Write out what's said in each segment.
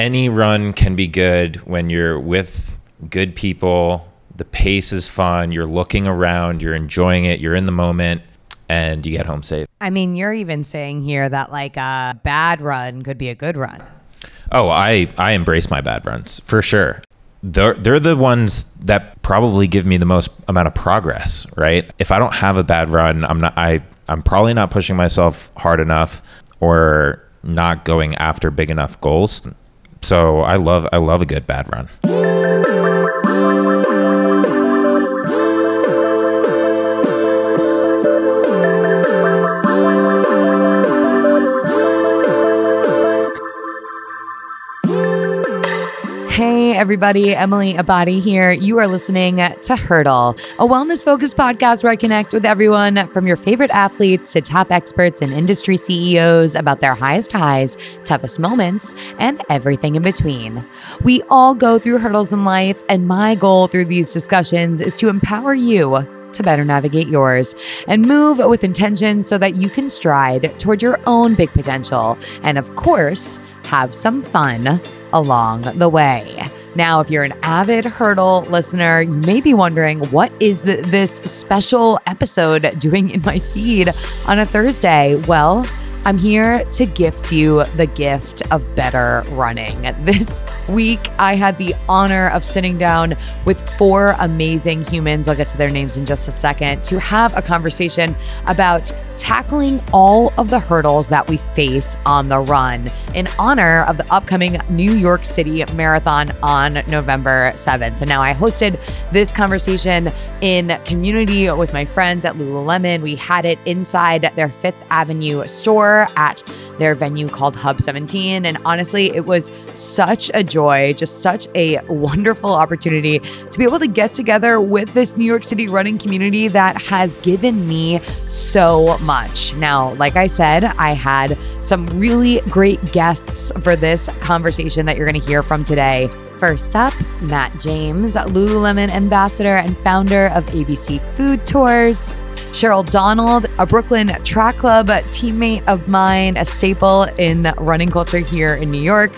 any run can be good when you're with good people. The pace is fun. You're looking around, you're enjoying it, you're in the moment, and you get home safe. I mean, you're even saying here that like a bad run could be a good run. Oh, I, I embrace my bad runs for sure. They're, they're the ones that probably give me the most amount of progress, right? If I don't have a bad run, I'm not I I'm probably not pushing myself hard enough or not going after big enough goals. So I love I love a good bad run. Everybody, Emily Abadi here. You are listening to Hurdle, a wellness focused podcast where I connect with everyone from your favorite athletes to top experts and industry CEOs about their highest highs, toughest moments, and everything in between. We all go through hurdles in life, and my goal through these discussions is to empower you to better navigate yours and move with intention so that you can stride toward your own big potential. And of course, have some fun along the way. Now, if you're an avid hurdle listener, you may be wondering what is th- this special episode doing in my feed on a Thursday? Well, I'm here to gift you the gift of better running. This week, I had the honor of sitting down with four amazing humans. I'll get to their names in just a second to have a conversation about tackling all of the hurdles that we face on the run in honor of the upcoming New York City Marathon on November 7th. And now I hosted this conversation in community with my friends at Lululemon. We had it inside their Fifth Avenue store at their venue called Hub 17. And honestly, it was such a joy, just such a wonderful opportunity to be able to get together with this New York City running community that has given me so much. Now, like I said, I had some really great guests for this conversation that you're going to hear from today. First up, Matt James, Lululemon ambassador and founder of ABC Food Tours. Cheryl Donald, a Brooklyn track club teammate of mine, a staple in running culture here in New York.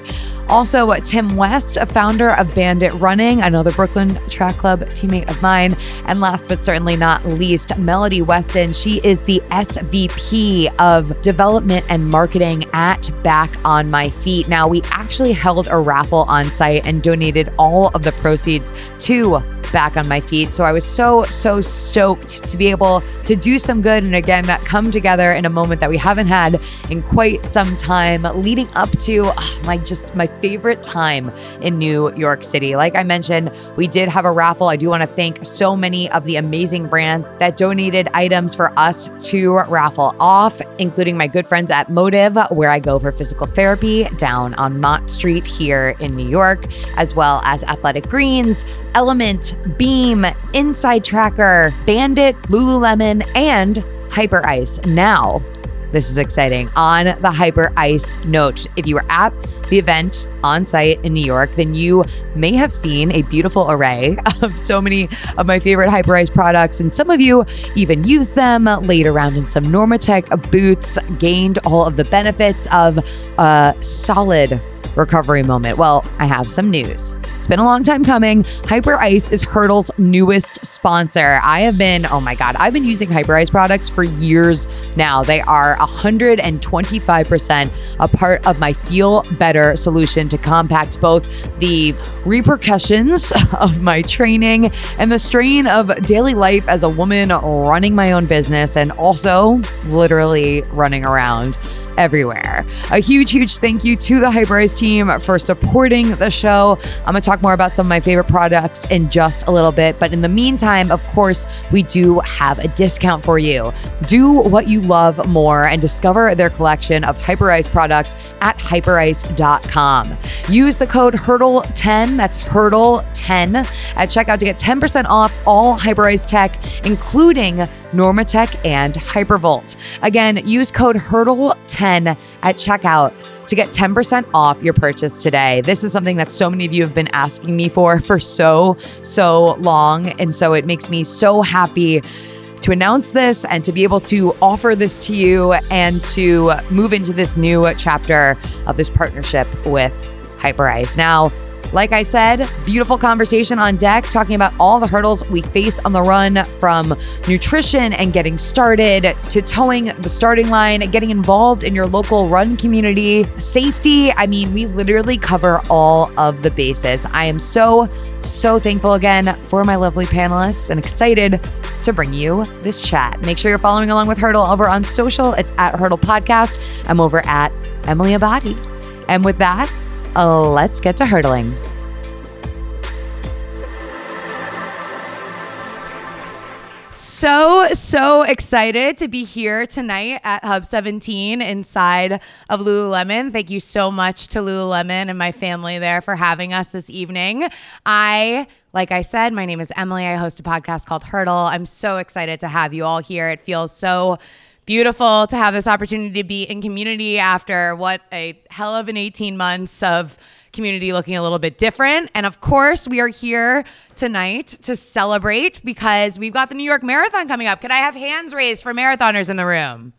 Also, Tim West, a founder of Bandit Running, another Brooklyn track club teammate of mine. And last but certainly not least, Melody Weston. She is the SVP of Development and Marketing at Back on My Feet. Now, we actually held a raffle on site and donated all of the proceeds to back on my feet. So I was so, so stoked to be able to do some good and again, come together in a moment that we haven't had in quite some time, leading up to oh, my just my favorite time in New York City. Like I mentioned, we did have a raffle. I do want to thank so many of the amazing brands that donated items for us to raffle off, including my good friends at Motive, where I go for physical therapy down on Mott Street here in New York, as well as Athletic Greens, Element, Beam, InsideTracker, Bandit, Lululemon, and Hyperice. Now, this is exciting. On the Hyperice note, if you were at the event on site in New York, then you may have seen a beautiful array of so many of my favorite Hyperice products. And some of you even used them, laid around in some Normatec boots, gained all of the benefits of a solid recovery moment. Well, I have some news. It's been a long time coming. Hyperice is Hurdle's newest sponsor. I have been, oh my God, I've been using Hyperice products for years now. They are 125% a part of my Feel Better solution to compact both the repercussions of my training and the strain of daily life as a woman running my own business and also literally running around everywhere. A huge, huge thank you to the Hyperice team for supporting the show. I'm going to talk more about some of my favorite products in just a little bit. But in the meantime, of course, we do have a discount for you. Do what you love more and discover their collection of Hyperice products at hyperice.com. Use the code HURDLE10, that's HURDLE10 at checkout to get 10% off all Hyperice tech, including Normatec and Hypervolt. Again, use code HURDLE10 at checkout to get 10% off your purchase today. This is something that so many of you have been asking me for for so, so long. And so it makes me so happy to announce this and to be able to offer this to you and to move into this new chapter of this partnership with Hyperice. Now, like I said, beautiful conversation on deck talking about all the hurdles we face on the run from nutrition and getting started to toeing the starting line, getting involved in your local run community, safety. I mean, we literally cover all of the bases. I am so, so thankful again for my lovely panelists and excited to bring you this chat. Make sure you're following along with Hurdle over on social. It's at Hurdle Podcast. I'm over at Emily Abadi. And with that, let's get to hurdling. So, so excited to be here tonight at Hub 17 inside of Lululemon. Thank you so much to Lululemon and my family there for having us this evening. I like I said, my name is Emily. I host a podcast called Hurdle. I'm so excited to have you all here. It feels so beautiful to have this opportunity to be in community after what a hell of an 18 months of community looking a little bit different. And of course, we are here tonight to celebrate because we've got the New York Marathon coming up. Could I have hands raised for marathoners in the room?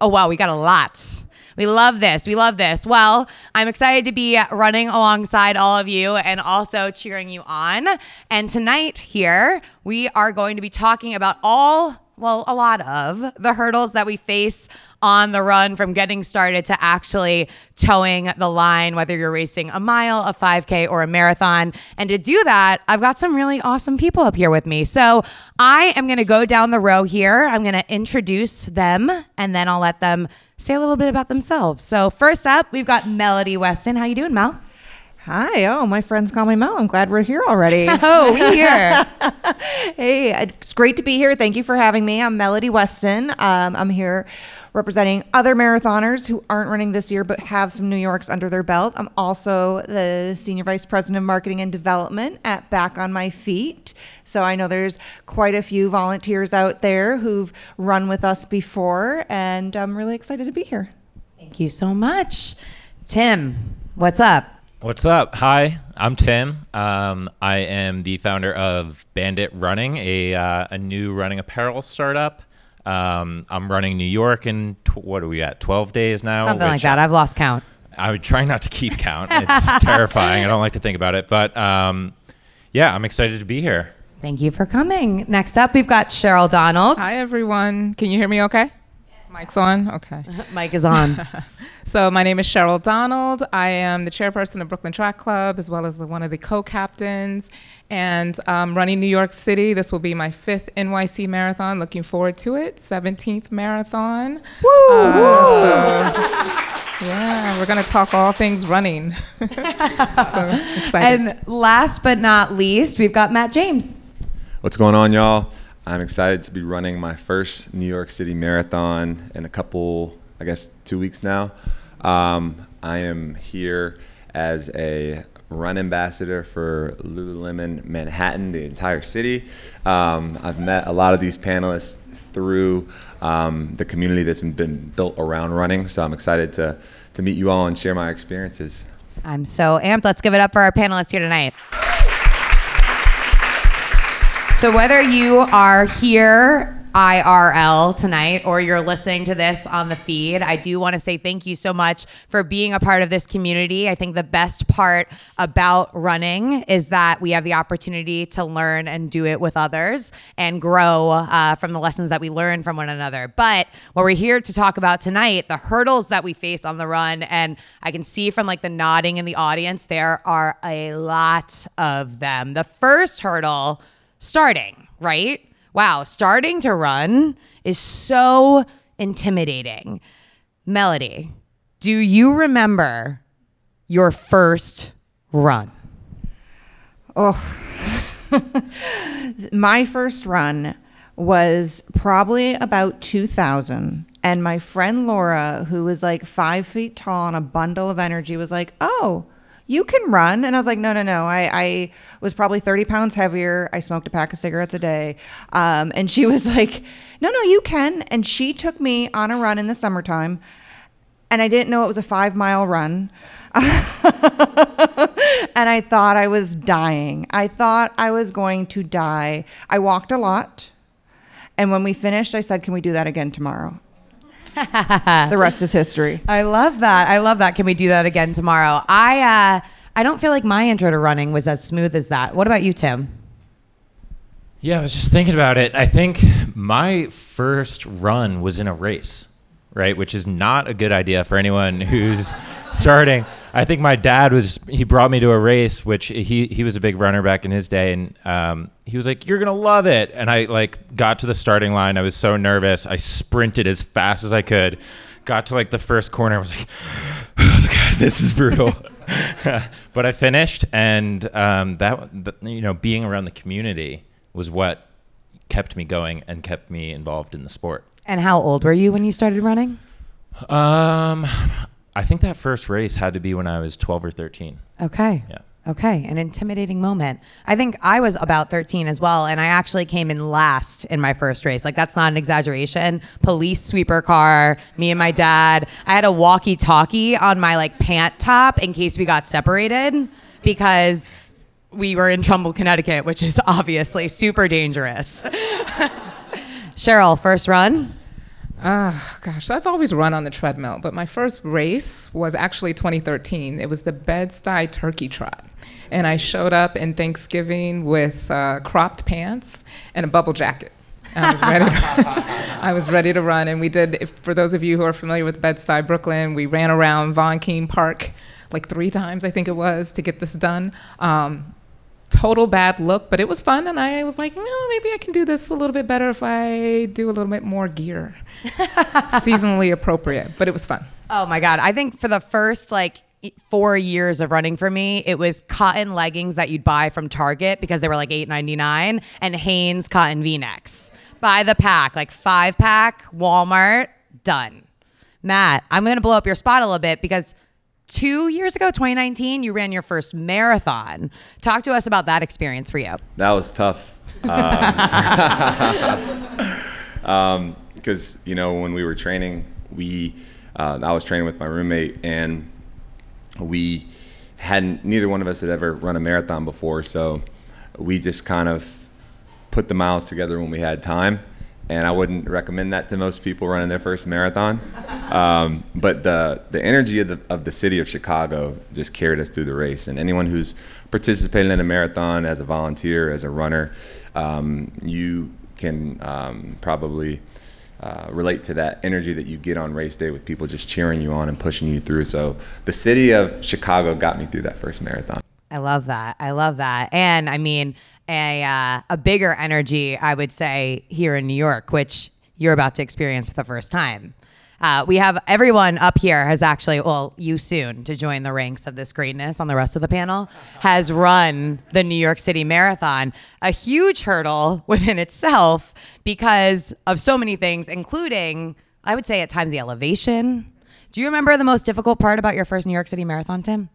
Oh, wow, we got a lot. We love this. We love this. Well, I'm excited to be running alongside all of you and also cheering you on. And tonight here, we are going to be talking about all well, a lot of the hurdles that we face on the run from getting started to actually toeing the line, whether you're racing a mile, a 5K, or a marathon. And to do that, I've got some really awesome people up here with me. So I am going to go down the row here. I'm going to introduce them and then I'll let them say a little bit about themselves. So first up, we've got Melody Weston. How you doing, Mel? Hi. Oh, my friends call me Mel. I'm glad we're here already. oh, we here. hey, it's great to be here. Thank you for having me. I'm Melody Weston. Um, I'm here representing other marathoners who aren't running this year but have some New Yorks under their belt. I'm also the Senior Vice President of Marketing and Development at Back on My Feet. So I know there's quite a few volunteers out there who've run with us before, and I'm really excited to be here. Thank you so much. Tim, what's up? What's up? Hi, I'm Tim. Um, I am the founder of Bandit Running, a, uh, a new running apparel startup. Um, I'm running New York in tw- what are we at? 12 days now. Something like that. I've lost count. I'm trying not to keep count. It's terrifying. I don't like to think about it, but um, yeah, I'm excited to be here. Thank you for coming. Next up, we've got Cheryl Donald. Hi, everyone. Can you hear me okay? Mic's on? Okay. Mic is on. so, my name is Cheryl Donald. I am the chairperson of Brooklyn Track Club, as well as the, one of the co captains, and um, running New York City. This will be my fifth NYC marathon. Looking forward to it. 17th marathon. Woo! Uh, so, yeah, we're going to talk all things running. so, excited. And last but not least, we've got Matt James. What's going on, y'all? I'm excited to be running my first New York City marathon in a couple, I guess, two weeks now. Um, I am here as a run ambassador for Lululemon Manhattan, the entire city. Um, I've met a lot of these panelists through um, the community that's been built around running, so I'm excited to, to meet you all and share my experiences. I'm so amped. Let's give it up for our panelists here tonight. So, whether you are here IRL tonight or you're listening to this on the feed, I do want to say thank you so much for being a part of this community. I think the best part about running is that we have the opportunity to learn and do it with others and grow uh, from the lessons that we learn from one another. But what we're here to talk about tonight, the hurdles that we face on the run, and I can see from like the nodding in the audience, there are a lot of them. The first hurdle, starting, right? Wow, starting to run is so intimidating. Melody, do you remember your first run? Oh, my first run was probably about 2000. And my friend Laura, who was like five feet tall and a bundle of energy, was like, Oh, you can run. And I was like, no, no, no. I, I was probably 30 pounds heavier. I smoked a pack of cigarettes a day. Um, and she was like, no, no, you can. And she took me on a run in the summertime. And I didn't know it was a five mile run. and I thought I was dying. I thought I was going to die. I walked a lot. And when we finished, I said, Can we do that again tomorrow? the rest is history. I love that. I love that. Can we do that again tomorrow? I uh, I don't feel like my intro to running was as smooth as that. What about you, Tim? Yeah, I was just thinking about it. I think my first run was in a race, right? Which is not a good idea for anyone who's starting. I think my dad was he brought me to a race, which he he was a big runner back in his day, and um, he was like, "You're gonna love it." And I like got to the starting line. I was so nervous. I sprinted as fast as I could. Got to like the first corner. I was like, "Oh God, this is brutal." but I finished, and um, that you know, being around the community was what kept me going and kept me involved in the sport. And how old were you when you started running? Um, I think that first race had to be when I was 12 or 13. Okay. Yeah. Okay, an intimidating moment. I think I was about 13 as well, and I actually came in last in my first race. Like, that's not an exaggeration. Police sweeper car, me and my dad. I had a walkie talkie on my like pant top in case we got separated because we were in Trumbull, Connecticut, which is obviously super dangerous. Cheryl, first run? Oh, gosh, I've always run on the treadmill, but my first race was actually 2013. It was the Bed-Stuy Turkey Trot. And I showed up in Thanksgiving with uh, cropped pants and a bubble jacket. I was ready. To, I was ready to run, and we did. If, for those of you who are familiar with Bed-Stuy, Brooklyn, we ran around Von King Park like three times, I think it was, to get this done. Um, total bad look, but it was fun, and I was like, no, maybe I can do this a little bit better if I do a little bit more gear, seasonally appropriate. But it was fun. Oh my God. I think for the first like four years of running for me, it was cotton leggings that you'd buy from Target because they were like eight ninety nine, and Hanes cotton V necks by the pack, like five pack, Walmart, done. Matt, I'm going to blow up your spot a little bit because two years ago, 2019, you ran your first marathon. Talk to us about that experience for you. That was tough. Because, you know, when we were training, we, uh, I was training with my roommate, and we hadn't, neither one of us had ever run a marathon before. So we just kind of put the miles together when we had time. And I wouldn't recommend that to most people running their first marathon. Um, but the, the energy of the, of the city of Chicago just carried us through the race. And anyone who's participating in a marathon as a volunteer, as a runner, um, you can um, probably uh, relate to that energy that you get on race day with people just cheering you on and pushing you through. So the city of Chicago got me through that first marathon. I love that. I love that. And I mean, a uh, a bigger energy, I would say, here in New York, which you're about to experience for the first time. Uh, we have everyone up here has actually, well, you soon to join the ranks of this greatness on the rest of the panel, has run the New York City Marathon, a huge hurdle within itself because of so many things, including, I would say, at times the elevation. Do you remember the most difficult part about your first New York City Marathon, Tim?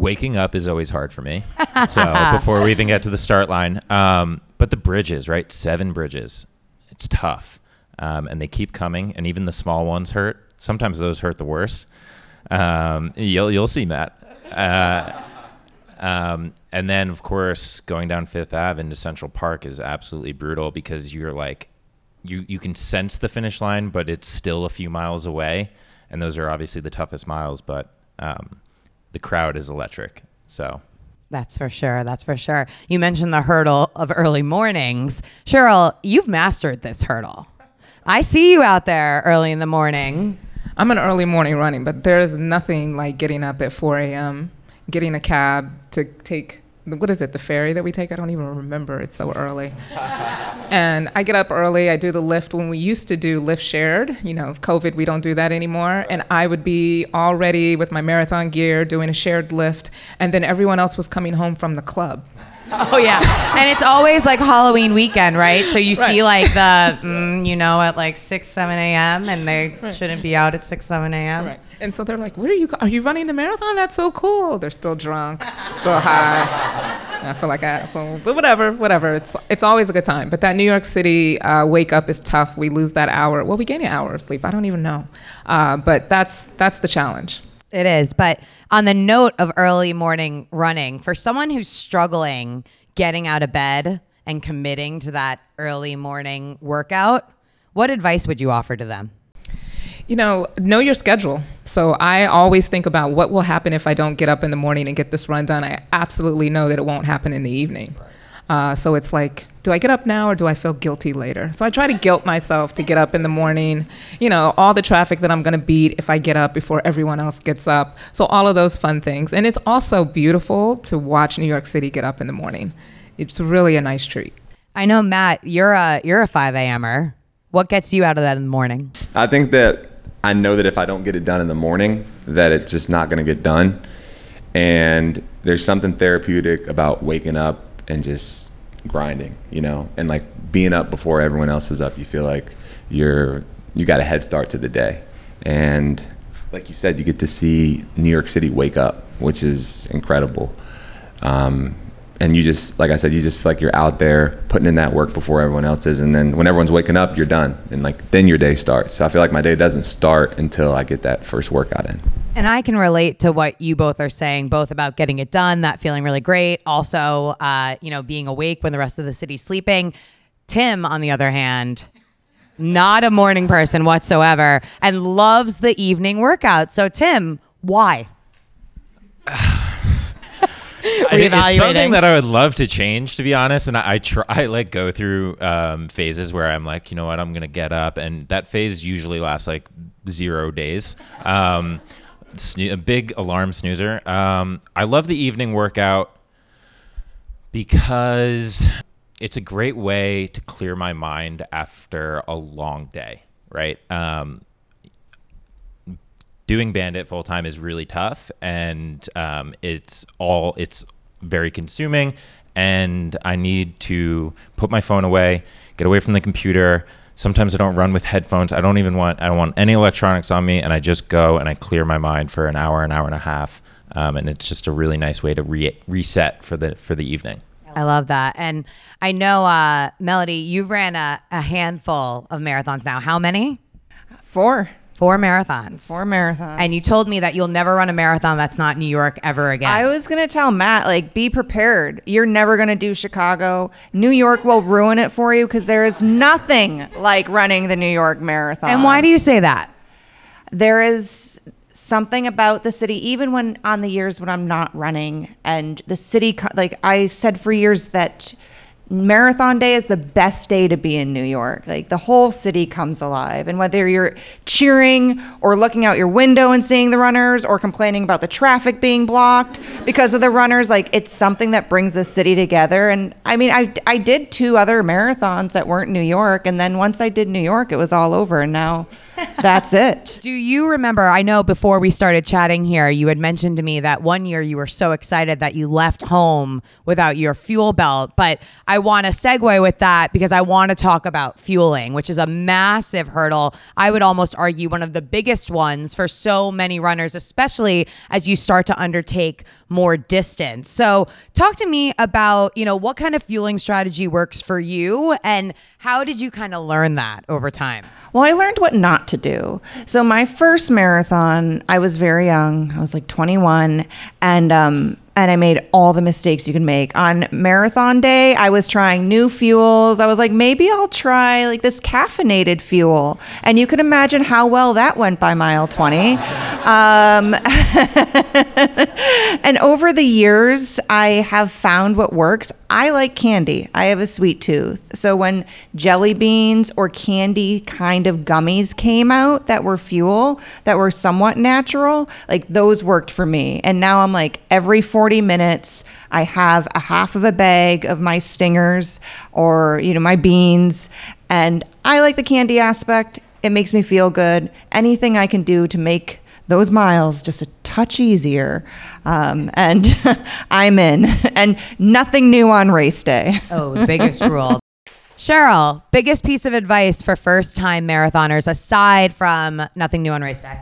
Waking up is always hard for me. So before we even get to the start line, um, but the bridges, right? Seven bridges, it's tough, um, and they keep coming, and even the small ones hurt. Sometimes those hurt the worst. Um, you'll you'll see Matt. Uh, um, and then of course going down Fifth Ave into Central Park is absolutely brutal because you're like, you you can sense the finish line, but it's still a few miles away, and those are obviously the toughest miles, but. Um, the crowd is electric. So That's for sure. That's for sure. You mentioned the hurdle of early mornings. Cheryl, you've mastered this hurdle. I see you out there early in the morning. I'm an early morning running, but there's nothing like getting up at 4 a.m., getting a cab to take what is it, the ferry that we take? I don't even remember. It's so early. and I get up early. I do the Lyft when we used to do Lyft shared. You know, COVID, we don't do that anymore. And I would be all ready with my marathon gear doing a shared Lyft. And then everyone else was coming home from the club. Oh yeah, and it's always like Halloween weekend, right? So you see like the, mm, you know, at like six, seven a.m. and they shouldn't be out at six, seven a.m. Right. And so they're like, "Where are you? Are you running the marathon? That's so cool." They're still drunk, still high. I feel like I, asshole, but whatever, whatever. It's it's always a good time. But that New York City uh, wake up is tough. We lose that hour. Well, we gain an hour of sleep. I don't even know. Uh, but that's that's the challenge. It is. But on the note of early morning running, for someone who's struggling getting out of bed and committing to that early morning workout, what advice would you offer to them? You know, know your schedule. So I always think about what will happen if I don't get up in the morning and get this run done. I absolutely know that it won't happen in the evening. Uh, so it's like, do I get up now or do I feel guilty later? So I try to guilt myself to get up in the morning. You know, all the traffic that I'm going to beat if I get up before everyone else gets up. So all of those fun things. And it's also beautiful to watch New York City get up in the morning. It's really a nice treat. I know, Matt, you're a you're a 5 a.m.er. What gets you out of that in the morning? I think that I know that if I don't get it done in the morning, that it's just not going to get done. And there's something therapeutic about waking up and just grinding, you know, and like being up before everyone else is up. You feel like you're you got a head start to the day, and like you said, you get to see New York City wake up, which is incredible. Um, and you just like I said, you just feel like you're out there putting in that work before everyone else is, and then when everyone's waking up, you're done, and like then your day starts. So I feel like my day doesn't start until I get that first workout in. And I can relate to what you both are saying, both about getting it done, that feeling really great, also, uh, you know, being awake when the rest of the city's sleeping. Tim, on the other hand, not a morning person whatsoever, and loves the evening workout. So, Tim, why? I mean, it's something that I would love to change, to be honest. And I, I try, I like go through um, phases where I'm like, you know what, I'm gonna get up, and that phase usually lasts like zero days. Um, snoo- a big alarm snoozer. Um, I love the evening workout because it's a great way to clear my mind after a long day. Right. Um, doing bandit full time is really tough and um, it's all it's very consuming and i need to put my phone away get away from the computer sometimes i don't run with headphones i don't even want i don't want any electronics on me and i just go and i clear my mind for an hour an hour and a half um, and it's just a really nice way to re- reset for the for the evening I love that. And I know, uh, Melody, you've ran a, a handful of marathons now. How many? Four. Four marathons. Four marathons. And you told me that you'll never run a marathon that's not New York ever again. I was going to tell Matt, like, be prepared. You're never going to do Chicago. New York will ruin it for you because there is nothing like running the New York Marathon. and why do you say that? there is something about the city even when on the years when i'm not running and the city like i said for years that marathon day is the best day to be in new york. Like the whole city comes alive. And whether you're cheering or looking out your window and seeing the runners or complaining about the traffic being blocked because of the runners like it's something that brings the city together. And i mean i, I did two other marathons that weren't new york. And then once i did new york it was all over. And now that's it Do you remember? I know before we started chatting here, you had mentioned to me that one year you were so excited that you left home without your fuel belt. But I want to segue with that because I want to talk about fueling, which is a massive hurdle. I would almost argue one of the biggest ones for so many runners, especially as you start to undertake more distance. So, talk to me about, you know, what kind of fueling strategy works for you and how did you kind of learn that over time? Well, I learned what not to do. So my first marathon, I was very young. I was like 21, and um, and I made all the mistakes you can make on marathon day. I was trying new fuels. I was like, maybe I'll try like this caffeinated fuel, and you can imagine how well that went by mile 20. Um, and over the years, I have found what works. I like candy. I have a sweet tooth. So when jelly beans or candy kind of gummies came out that were fuel, that were somewhat natural, like those worked for me. And now I'm like every 40 minutes, I have a half of a bag of my stingers or, you know, my beans. And I like the candy aspect. It makes me feel good. Anything I can do to make those miles just a touch easier. Um, and I'm in. And nothing new on race day. Oh, the biggest rule. Cheryl, biggest piece of advice for first time marathoners aside from nothing new on race day?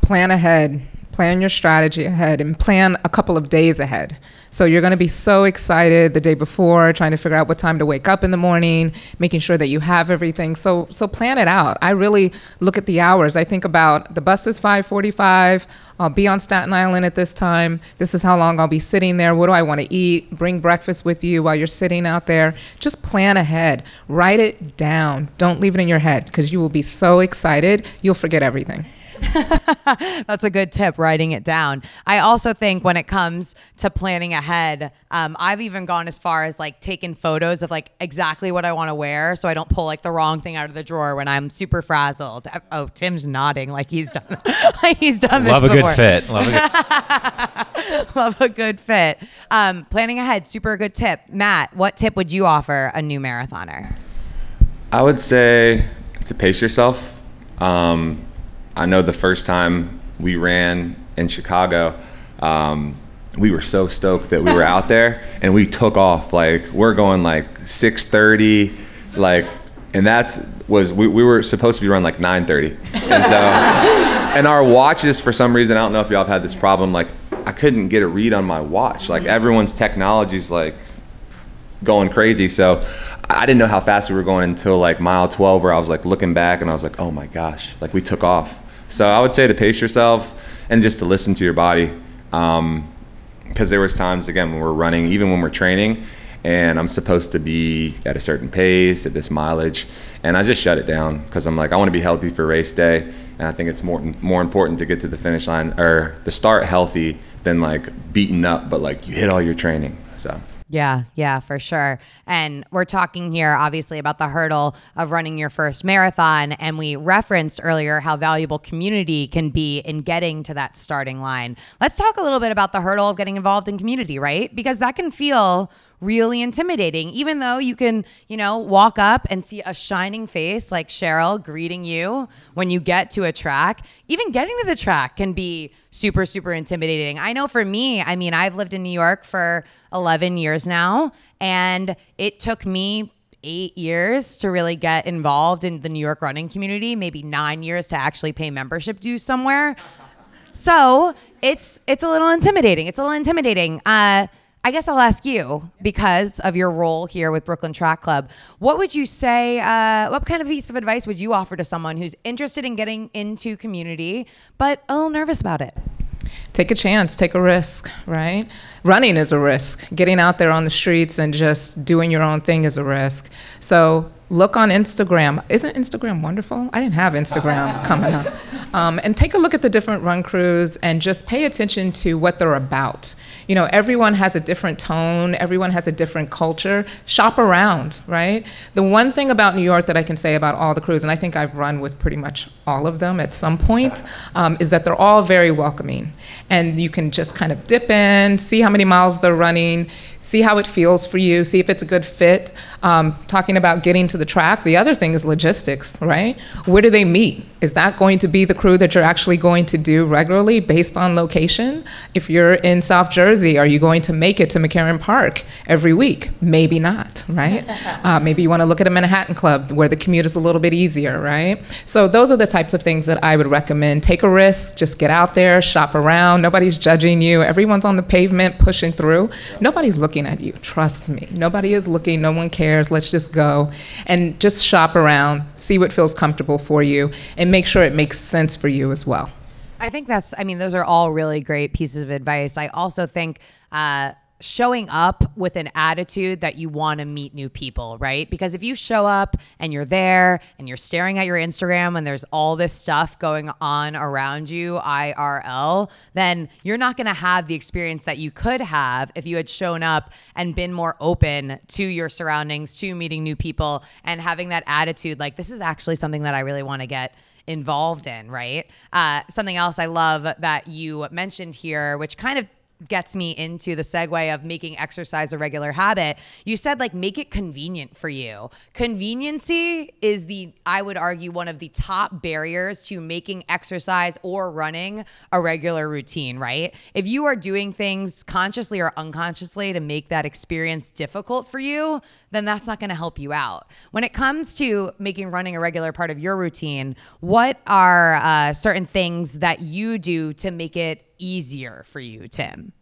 Plan ahead. Plan your strategy ahead and plan a couple of days ahead. So you're going to be so excited the day before, trying to figure out what time to wake up in the morning, making sure that you have everything. So so plan it out. I really look at the hours. I think about the bus is 5:45. I'll be on Staten Island at this time. This is how long I'll be sitting there. What do I want to eat? Bring breakfast with you while you're sitting out there. Just plan ahead. Write it down. Don't leave it in your head because you will be so excited, you'll forget everything. That's a good tip, writing it down. I also think when it comes to planning ahead, um, I've even gone as far as like taking photos of like exactly what I want to wear so I don't pull like the wrong thing out of the drawer when I'm super frazzled. Oh, Tim's nodding like he's done like he's done this Love a before. good fit. Love a good. Love a good fit. Um, planning ahead, super good tip. Matt, what tip would you offer a new marathoner? I would say to pace yourself. Um, I know the first time we ran in Chicago, um, we were so stoked that we were out there and we took off. Like we're going like 6:30, like, and that's was we, we were supposed to be run like 9:30, and so and our watches for some reason I don't know if y'all have had this problem. Like I couldn't get a read on my watch. Like everyone's technology's like going crazy. So I didn't know how fast we were going until like mile 12, where I was like looking back and I was like, oh my gosh, like we took off. So I would say to pace yourself and just to listen to your body. Um, because there was times again when we're running, even when we're training, and I'm supposed to be at a certain pace at this mileage, and I just shut it down because I'm like I want to be healthy for race day, and I think it's more more important to get to the finish line or the start healthy than like beaten up, but like you hit all your training. So. Yeah, yeah, for sure. And we're talking here, obviously, about the hurdle of running your first marathon. And we referenced earlier how valuable community can be in getting to that starting line. Let's talk a little bit about the hurdle of getting involved in community, right? Because that can feel really intimidating, even though you can, you know, walk up and see a shining face like Cheryl greeting you when you get to a track. Even getting to the track can be super, super intimidating. I know for me, I mean, I've lived in New York for 11 years now, and it took me eight years to really get involved in the New York running community, maybe nine years to actually pay membership dues somewhere. So it's it's a little intimidating. It's a little intimidating. Uh, I guess I'll ask you because of your role here with Brooklyn Track Club. What would you say? Uh, what kind of piece of advice would you offer to someone who's interested in getting into community but a little nervous about it? Take a chance, take a risk, right? Running is a risk. Getting out there on the streets and just doing your own thing is a risk. So look on Instagram. Isn't Instagram wonderful? I didn't have Instagram coming up. Um, and take a look at the different run crews and just pay attention to what they're about. You know, everyone has a different tone, everyone has a different culture. Shop around, right? The one thing about New York that I can say about all the crews, and I think I've run with pretty much all of them at some point, um, is that they're all very welcoming. And you can just kind of dip in, see how many miles they're running see how it feels for you, see if it's a good fit. Um, talking about getting to the track, the other thing is logistics, right? Where do they meet? Is that going to be the crew that you're actually going to do regularly based on location? If you're in South Jersey, are you going to make it to McCarren Park every week? Maybe not, right? uh, maybe you want to look at a Manhattan Club where the commute is a little bit easier, right? So those are the types of things that I would recommend. Take a risk, just get out there, shop around. Nobody's judging you. Everyone's on the pavement pushing through. Nobody's looking looking at you. Trust me. Nobody is looking. No one cares. Let's just go and just shop around, see what feels comfortable for you, and make sure it makes sense for you as well. I think that's, I mean, those are all really great pieces of advice. I also think, uh, showing up with an attitude that you want to meet new people, right? Because if you show up and you're there and you're staring at your Instagram and there's all this stuff going on around you, IRL, then you're not going to have the experience that you could have if you had shown up and been more open to your surroundings, to meeting new people, and having that attitude like, this is actually something that I really want to get involved in, right? Uh, something else I love that you mentioned here, which kind of gets me into the segue of making exercise a regular habit. You said like make it convenient for you. Conveniency is the I would argue one of the top barriers to making exercise or running a regular routine, right? If you are doing things consciously or unconsciously to make that experience difficult for you, then that's not going to help you out. When it comes to making running a regular part of your routine, what are uh, certain things that you do to make it easier for you, Tim?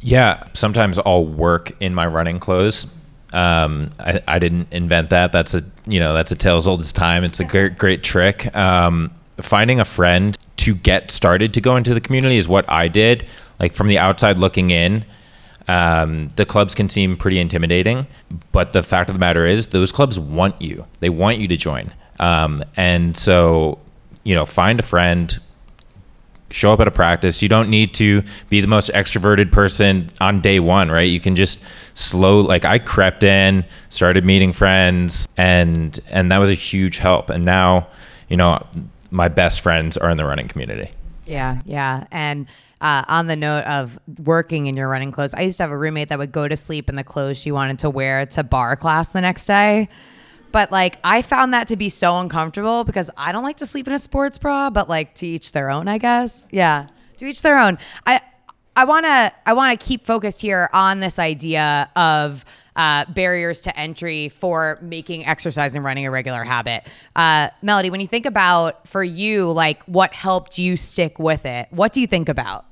Yeah, sometimes I'll work in my running clothes. Um, I, I didn't invent that. That's a you know that's a tale as old as time. It's a great great trick. Um, finding a friend to get started to go into the community is what I did. Like from the outside looking in, um, the clubs can seem pretty intimidating, but the fact of the matter is, those clubs want you. They want you to join. Um, and so, you know, find a friend, show up at a practice. You don't need to be the most extroverted person on day one, right? You can just slow like I crept in, started meeting friends and and that was a huge help. And now, you know, my best friends are in the running community. Yeah, yeah. And uh, on the note of working in your running clothes, I used to have a roommate that would go to sleep in the clothes she wanted to wear to barre class the next day. But like I found that to be so uncomfortable because I don't like to sleep in a sports bra, but like to each their own, I guess. Yeah. To each their own. I I want to I want to keep focused here on this idea of uh, barriers to entry for making exercise and running a regular habit. Uh, Melody, when you think about for you, like what helped you stick with it, what do you think about?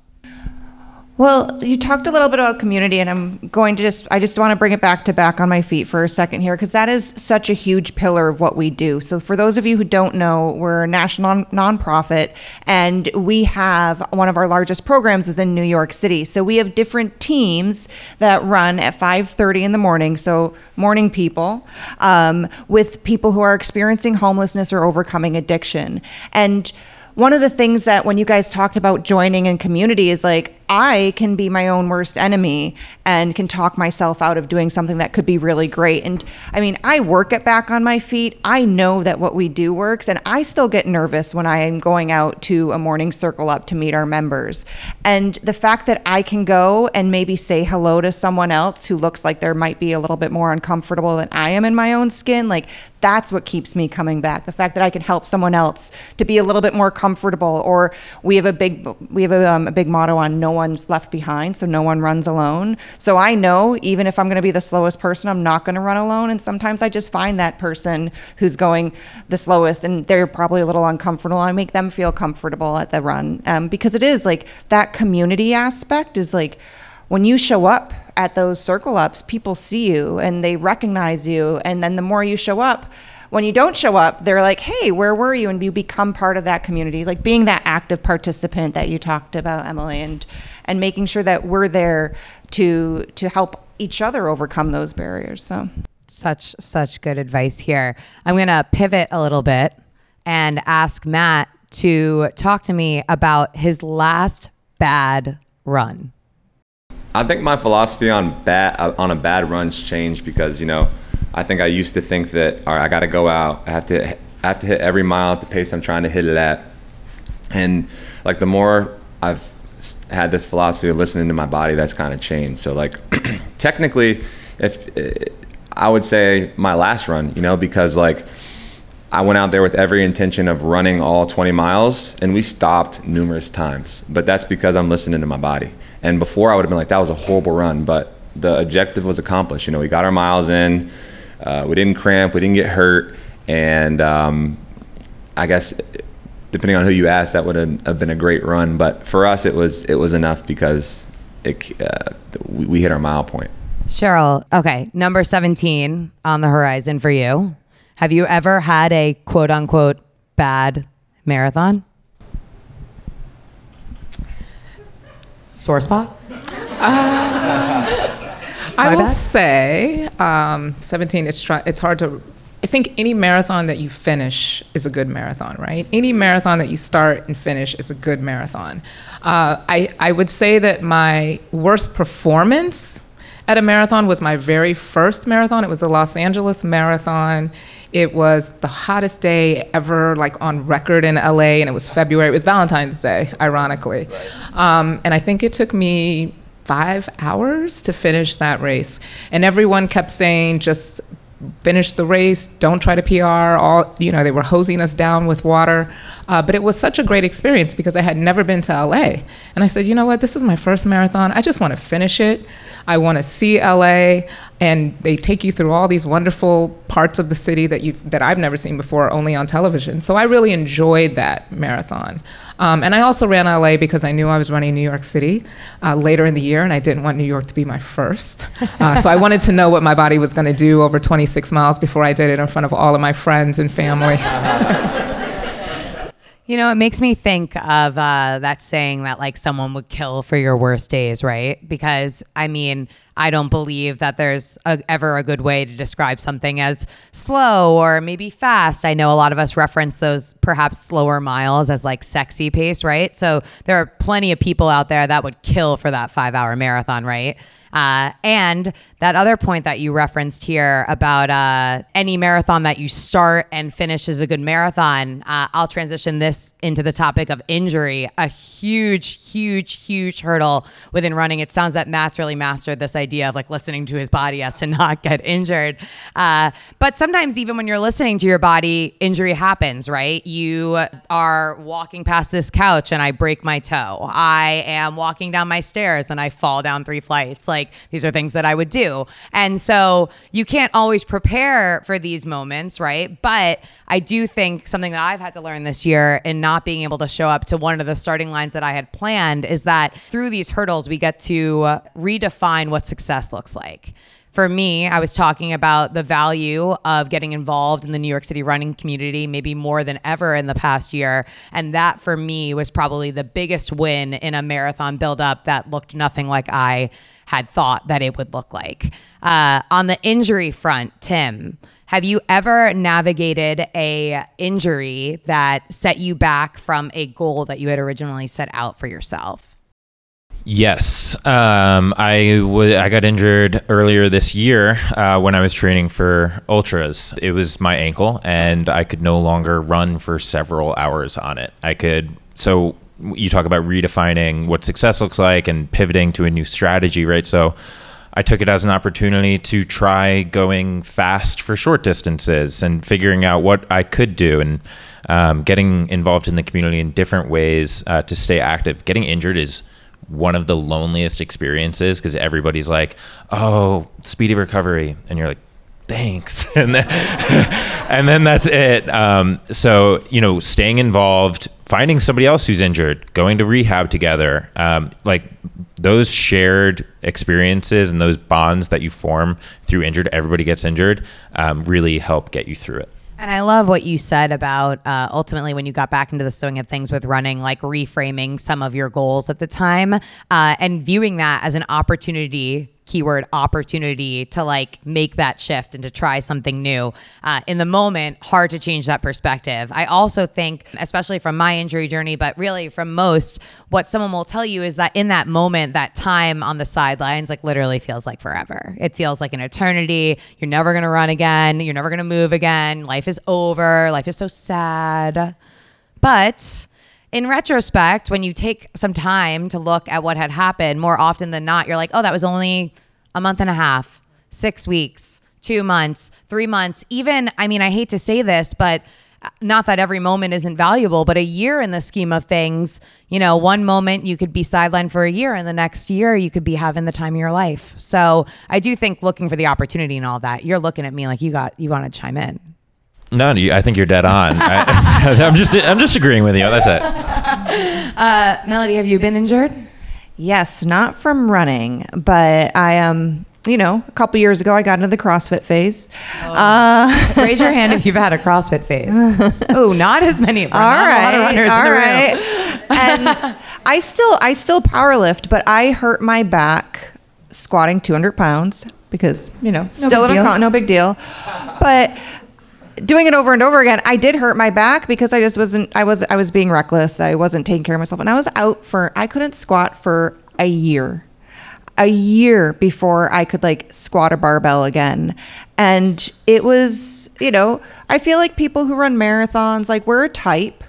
Well, you talked a little bit about community, and I'm going to just, I just want to bring it back to back on my feet for a second here, because that is such a huge pillar of what we do. So, for those of you who don't know, we're a national nonprofit, and we have one of our largest programs is in New York City. So, we have different teams that run at 5:30 in the morning. So, morning people, um, with people who are experiencing homelessness or overcoming addiction, and one of the things that when you guys talked about joining in community is like I can be my own worst enemy and can talk myself out of doing something that could be really great. And I mean, I work it back on my feet. I know that what we do works, and I still get nervous when I am going out to a morning circle up to meet our members. And the fact that I can go and maybe say hello to someone else who looks like there might be a little bit more uncomfortable than I am in my own skin, like that's what keeps me coming back. The fact that I can help someone else to be a little bit more comfortable, or we have a big we have a, um, a big motto on no one's left behind, so no one runs alone. So I know even if I'm going to be the slowest person, I'm not going to run alone. And sometimes I just find that person who's going the slowest, and they're probably a little uncomfortable. I make them feel comfortable at the run um, because it is like that community aspect is like when you show up at those circle ups, people see you and they recognize you. And then the more you show up, when you don't show up, they're like, hey, where were you? And you become part of that community, like being that active participant that you talked about, Emily, and and making sure that we're there to to help each other overcome those barriers. So such such good advice here. I'm going to pivot a little bit and ask Matt to talk to me about his last bad run. I think my philosophy on bad on a bad run's changed because you know I think I used to think that all right I got to go out. I have to I have to hit every mile at the pace I'm trying to hit it at. And like the more I've had this philosophy of listening to my body that's kind of changed. So like technically if eh, I would say my last run you know because like I went out there with every intention of running all 20 miles and we stopped numerous times. But that's because I'm listening to my body. And before I would have been like that was a horrible run but the objective was accomplished. You know we got our miles in uh, we didn't cramp we didn't get hurt and um, I guess depending on who you ask that would have been a great run but for us it was it was enough because it, uh, we, we hit our mile point Cheryl okay number 17 on the horizon for you have you ever had a quote unquote bad marathon? Sore spot? Uh, I will say um, 17, it's, try- it's hard to. I think any marathon that you finish is a good marathon, right? Any marathon that you start and finish is a good marathon. Uh, I, I would say that my worst performance at a marathon was my very first marathon. It was the Los Angeles Marathon. It was the hottest day ever, like on record in LA, and it was February. It was Valentine's Day, ironically. Um, and I think it took me five hours to finish that race. And everyone kept saying, just finish the race, don't try to PR. All you know, they were hosing us down with water. Uh, but it was such a great experience because I had never been to LA, and I said, you know what, this is my first marathon. I just want to finish it. I want to see LA. and they take you through all these wonderful parts of the city that you that I've never seen before, only on television. So I really enjoyed that marathon. Um, and I also ran LA because I knew I was running New York City uh, later in the year, and I didn't want New York to be my first. Uh, so I wanted to know what my body was going to do over 26 miles before I did it in front of all of my friends and family. You know, it makes me think of uh, that saying that like someone would kill for your worst days, right? Because I mean, I don't believe that there's a, ever a good way to describe something as slow or maybe fast. I know a lot of us reference those perhaps slower miles as like sexy pace, right? So there are plenty of people out there that would kill for that five hour marathon, right? Uh, and that other point that you referenced here about uh, any marathon that you start and finish is a good marathon, uh, I'll transition this into the topic of injury. A huge, huge, huge hurdle within running. It sounds that Matt's really mastered this idea of like listening to his body as to not get injured. Uh, but sometimes, even when you're listening to your body, injury happens, right? You are walking past this couch and I break my toe. I am walking down my stairs and I fall down three flights. Like, these are things that I would do. And so you can't always prepare for these moments, right? But I do think something that I've had to learn this year in not being able to show up to one of the starting lines that I had planned is that through these hurdles, we get to redefine what success looks like for me, I was talking about the value of getting involved in the New York City running community, maybe more than ever in the past year. And that for me was probably the biggest win in a marathon buildup that looked nothing like I had thought that it would look like. Uh, on the injury front, Tim, have you ever navigated a injury that set you back from a goal that you had originally set out for yourself? Yes, um, I w- I got injured earlier this year uh, when I was training for ultras. It was my ankle, and I could no longer run for several hours on it. I could so you talk about redefining what success looks like and pivoting to a new strategy, right? So I took it as an opportunity to try going fast for short distances and figuring out what I could do and um, getting involved in the community in different ways uh, to stay active. Getting injured is one of the loneliest experiences because everybody's like, "Oh, speedy recovery," and you're like, "Thanks," and then and then that's it. Um, so you know, staying involved, finding somebody else who's injured, going to rehab together, um, like those shared experiences and those bonds that you form through injured, everybody gets injured, um, really help get you through it. And I love what you said about uh, ultimately when you got back into the swing of things with running, like reframing some of your goals at the time uh, and viewing that as an opportunity keyword opportunity to like make that shift and to try something new. Uh, in the moment hard to change that perspective. I also think especially from my injury journey but really from most what someone will tell you is that in that moment that time on the sidelines like literally feels like forever. It feels like an eternity. You're never going to run again. You're never going to move again. Life is over. Life is so sad. But in retrospect, when you take some time to look at what had happened, more often than not, you're like, oh, that was only a month and a half, six weeks, two months, three months. Even, I mean, I hate to say this, but uh, not that every moment isn't valuable, but a year in the scheme of things, you know, one moment you could be sidelined for a year, and the next year you could be having the time of your life. So I do think looking for the opportunity and all that, you're looking at me like you got, you want to chime in. No, I think you're dead on. I, am just I'm just agreeing with you. That's it. Uh, Melody, have you been injured? Yes, not from running, but I am. Um, you know, a couple years ago, I got into the CrossFit phase. Oh. Uh, Raise your hand if you've had a CrossFit phase. oh, not as many. All right, all right. and I still, I still power lift, but I hurt my back squatting 200 pounds because you know, no still big no big deal. But doing it over and over again, I did hurt my back because I just wasn't I was I was being reckless. I wasn't taking care of myself and I was out for I couldn't squat for a year. A year before I could like squat a barbell again. And it was, you know, I feel like people who run marathons like we're a type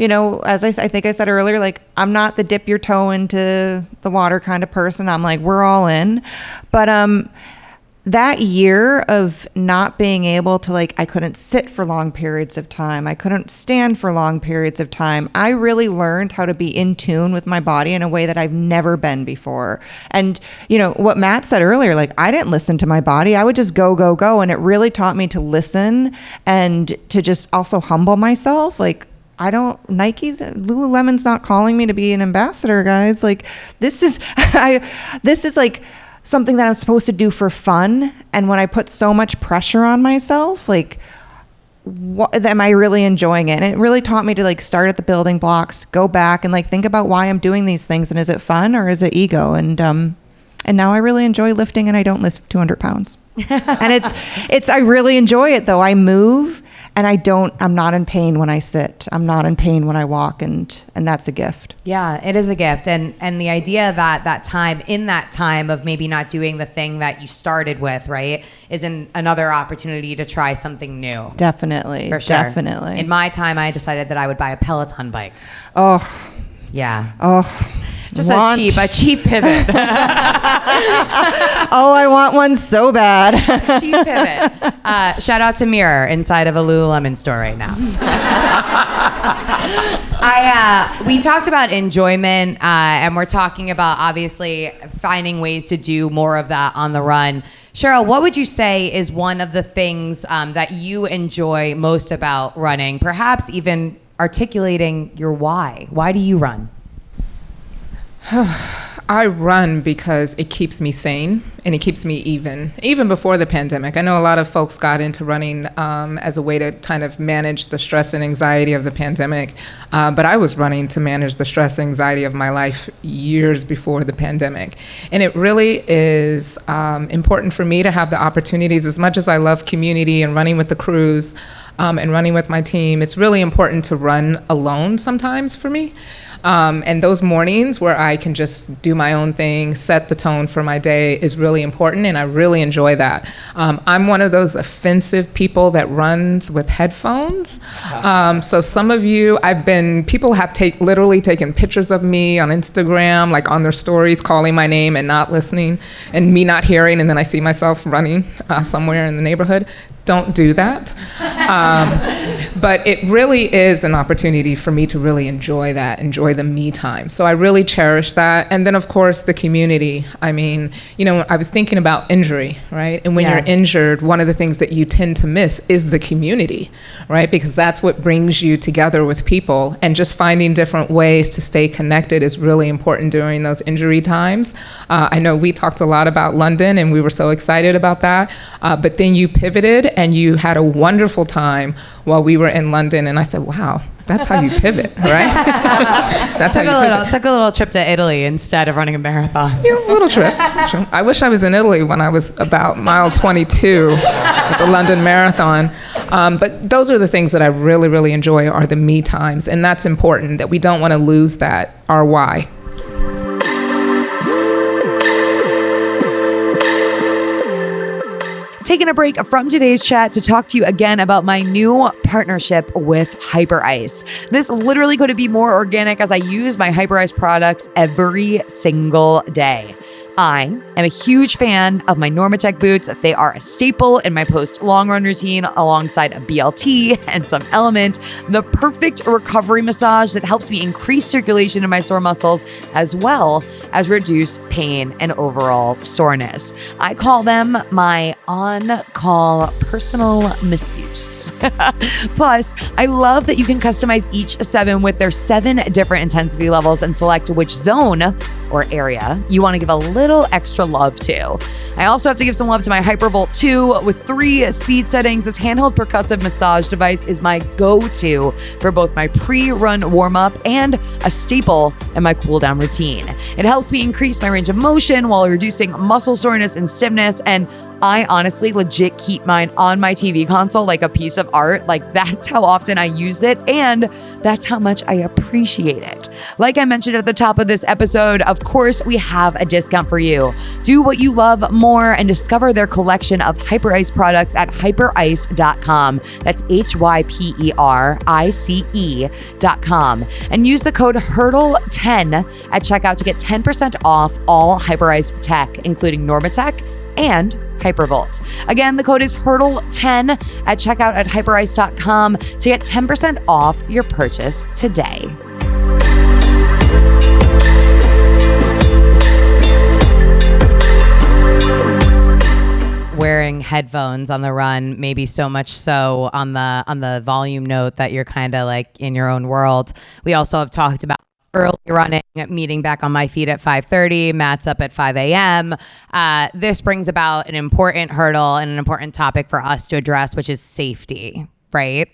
you know, as I, I think I said earlier, like I'm not the dip your toe into the water kind of person. I'm like, we're all in. But um, that year of not being able to like I couldn't sit for long periods of time. I couldn't stand for long periods of time. I really learned how to be in tune with my body in a way that I've never been before. And you know, what Matt said earlier like I didn't listen to my body. I would just go go go and it really taught me to listen and to just also humble myself like I don't Nike's Lululemon's not calling me to be an ambassador, guys. Like this is I this is like something that I'm supposed to do for fun. And when I put so much pressure on myself, like, what am I really enjoying it? And it really taught me to like start at the building blocks, go back and like think about why I'm doing these things and is it fun or is it ego? And um and now I really enjoy lifting and I don't lift 200 pounds. and it's it's I really enjoy it though. I move and I don't I'm not in pain when I sit. I'm not in pain when I walk and and that's a gift. Yeah, it is a gift. And and the idea that that time in that time of maybe not doing the thing that you started with, right, is an, another opportunity to try something new. Definitely. For sure. Definitely. In my time I decided that I would buy a Peloton bike. oh, Yeah. oh. Just want- a cheap a cheap pivot. Oh, I want one so bad. cheap pivot. Uh, shout out to Mirror inside of a Lululemon store right now. I uh, we talked about enjoyment, uh, and we're talking about obviously finding ways to do more of that on the run. Cheryl, what would you say is one of the things um, that you enjoy most about running? Perhaps even articulating your why. Why do you run? I run because it keeps me sane and it keeps me even. Even before the pandemic, I know a lot of folks got into running um, as a way to kind of manage the stress and anxiety of the pandemic. Uh, but I was running to manage the stress and anxiety of my life years before the pandemic. And it really is um, important for me to have the opportunities, as much as I love community and running with the crews um, and running with my team, it's really important to run alone sometimes for me. Um, and those mornings where I can just do my own thing, set the tone for my day is really important, and I really enjoy that. Um, I'm one of those offensive people that runs with headphones. Um, so some of you, I've been, people have take, literally taken pictures of me on Instagram, like on their stories, calling my name and not listening, and me not hearing, and then I see myself running uh, somewhere in the neighborhood. Don't do that. Um, but it really is an opportunity for me to really enjoy that, enjoy the me time. So I really cherish that. And then, of course, the community. I mean, you know, I was thinking about injury, right? And when Yeah. you're injured, one of the things that you tend to miss is the community, right? Because that's what brings you together with people. And just finding different ways to stay connected is really important during those injury times. Uh, I know we talked a lot about London and we were so excited about that. Uh, but then you pivoted and you had a wonderful time while we were in London. And I said, wow, that's how you pivot, right? that's how you a little pivot. took a little trip to Italy instead of running a marathon. Yeah, a little trip. I wish I was in Italy when I was about mile 22 at the London Marathon. Um, but those are the things that I really, really enjoy are the me times. And that's important that we don't want to lose that, our why. Taking a break from today's chat to talk to you again about my new partnership with Hyperice. This literally couldn't be more organic as I use my Hyperice products every single day. I am a huge fan of my Normatec boots. They are a staple in my post long run routine alongside a BLT and some element. The perfect recovery massage that helps me increase circulation in my sore muscles as well as reduce pain and overall soreness. I call them my on call personal masseuse. Plus, I love that you can customize each seven with their seven different intensity levels and select which zone or area you want to give a little extra love to. I also have to give some love to my Hypervolt 2 with three speed settings. This handheld percussive massage device is my go to for both my pre run warm up and a staple in my cool down routine. It helps me increase my range of motion while reducing muscle soreness and stiffness. And I honestly legit keep mine on my TV console like a piece of art. Like that's how often I use it and that's how much I appreciate it. Like I mentioned at the top of this episode, of course, we have a discount for you. Do what you love more and discover their collection of Hyperice products at hyperice.com. That's H Y P E R I C E.com. And use the code HURDLE10 at checkout to get 10% off all Hyperice tech, including Normatec and Hypervolt. Again, the code is HURDLE10 at checkout at hyperice.com to get 10% off your purchase today. Wearing headphones on the run maybe so much so on the on the volume note that you're kind of like in your own world. We also have talked about early running meeting back on my feet at 5.30 matt's up at 5 a.m uh, this brings about an important hurdle and an important topic for us to address which is safety right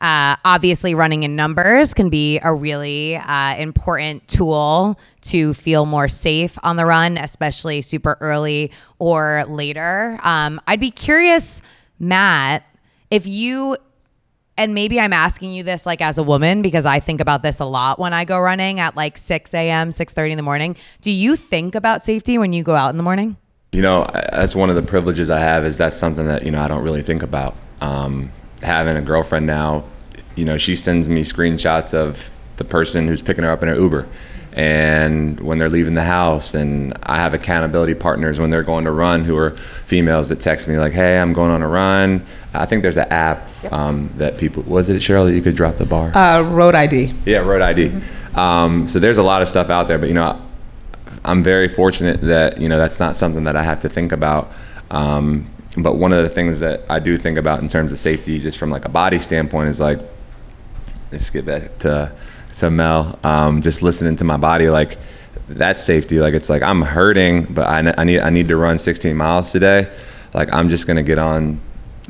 uh, obviously, running in numbers can be a really uh, important tool to feel more safe on the run, especially super early or later. Um, I'd be curious, Matt, if you and maybe I'm asking you this like as a woman because I think about this a lot when I go running at like 6 a.m., 6:30 in the morning. Do you think about safety when you go out in the morning? You know, that's one of the privileges I have. Is that's something that you know I don't really think about. Um, having a girlfriend now, you know, she sends me screenshots of the person who's picking her up in her Uber and when they're leaving the house. And i have accountability partners when they're going to run who are females that text me like hey i'm going on a run. I think there's an app um, that people was it cheryl that you could drop the bar? Uh, road id yeah road id mm-hmm. um, so there's a lot of stuff out there but you know i'm very fortunate that you know that's not something that i have to think about. Um, but one of the things that i do think about in terms of safety just from like a body standpoint is like let's get back to to Mel, um, just listening to my body, like that safety. Like it's like I'm hurting, but I, I need I need to run 16 miles today. Like I'm just gonna get on.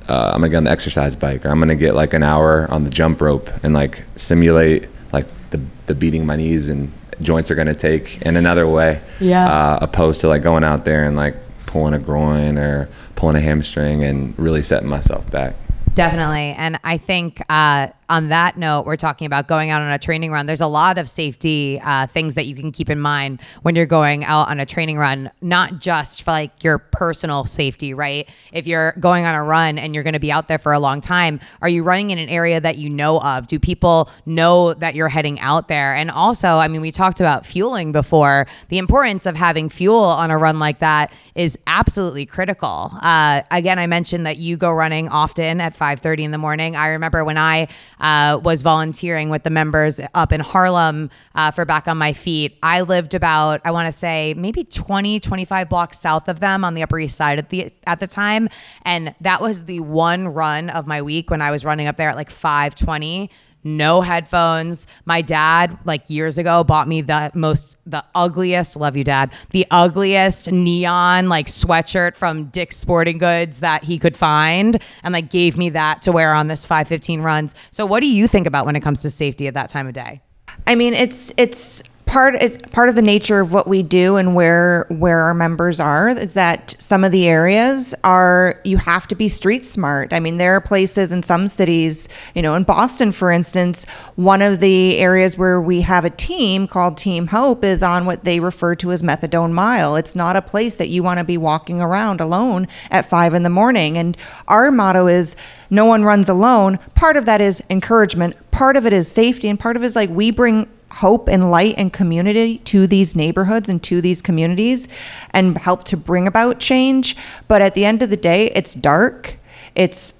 Uh, I'm gonna get on the exercise bike, or I'm gonna get like an hour on the jump rope and like simulate like the the beating my knees and joints are gonna take in another way. Yeah. Uh, opposed to like going out there and like pulling a groin or pulling a hamstring and really setting myself back. Definitely. And I think uh, on that note, we're talking about going out on a training run. There's a lot of safety uh, things that you can keep in mind when you're going out on a training run, not just for like your personal safety, right? If you're going on a run and you're going to be out there for a long time, are you running in an area that you know of? Do people know that you're heading out there? And also, I mean, we talked about fueling before. The importance of having fuel on a run like that is absolutely critical. Uh, again, I mentioned that you go running often at 5:30 in the morning. I remember when I uh, was volunteering with the members up in Harlem uh, for Back on My Feet. I lived about, I want to say, maybe 20, 25 blocks south of them on the Upper East Side at the at the time, and that was the one run of my week when I was running up there at like 5:20 no headphones. My dad, like years ago, bought me the most, the ugliest, love you, dad, the ugliest neon like sweatshirt from Dick's Sporting Goods that he could find and like gave me that to wear on this 515 runs. So, what do you think about when it comes to safety at that time of day? I mean, it's, it's, part it's part of the nature of what we do and where where our members are is that some of the areas are you have to be street smart. I mean, there are places in some cities, you know, in Boston, for instance, one of the areas where we have a team called Team Hope is on what they refer to as methadone mile. It's not a place that you want to be walking around alone at five in the morning. And our motto is no one runs alone. Part of that is encouragement. Part of it is safety, and part of it is like we bring hope and light and community to these neighborhoods and to these communities and help to bring about change. But at the end of the day, it's dark. It's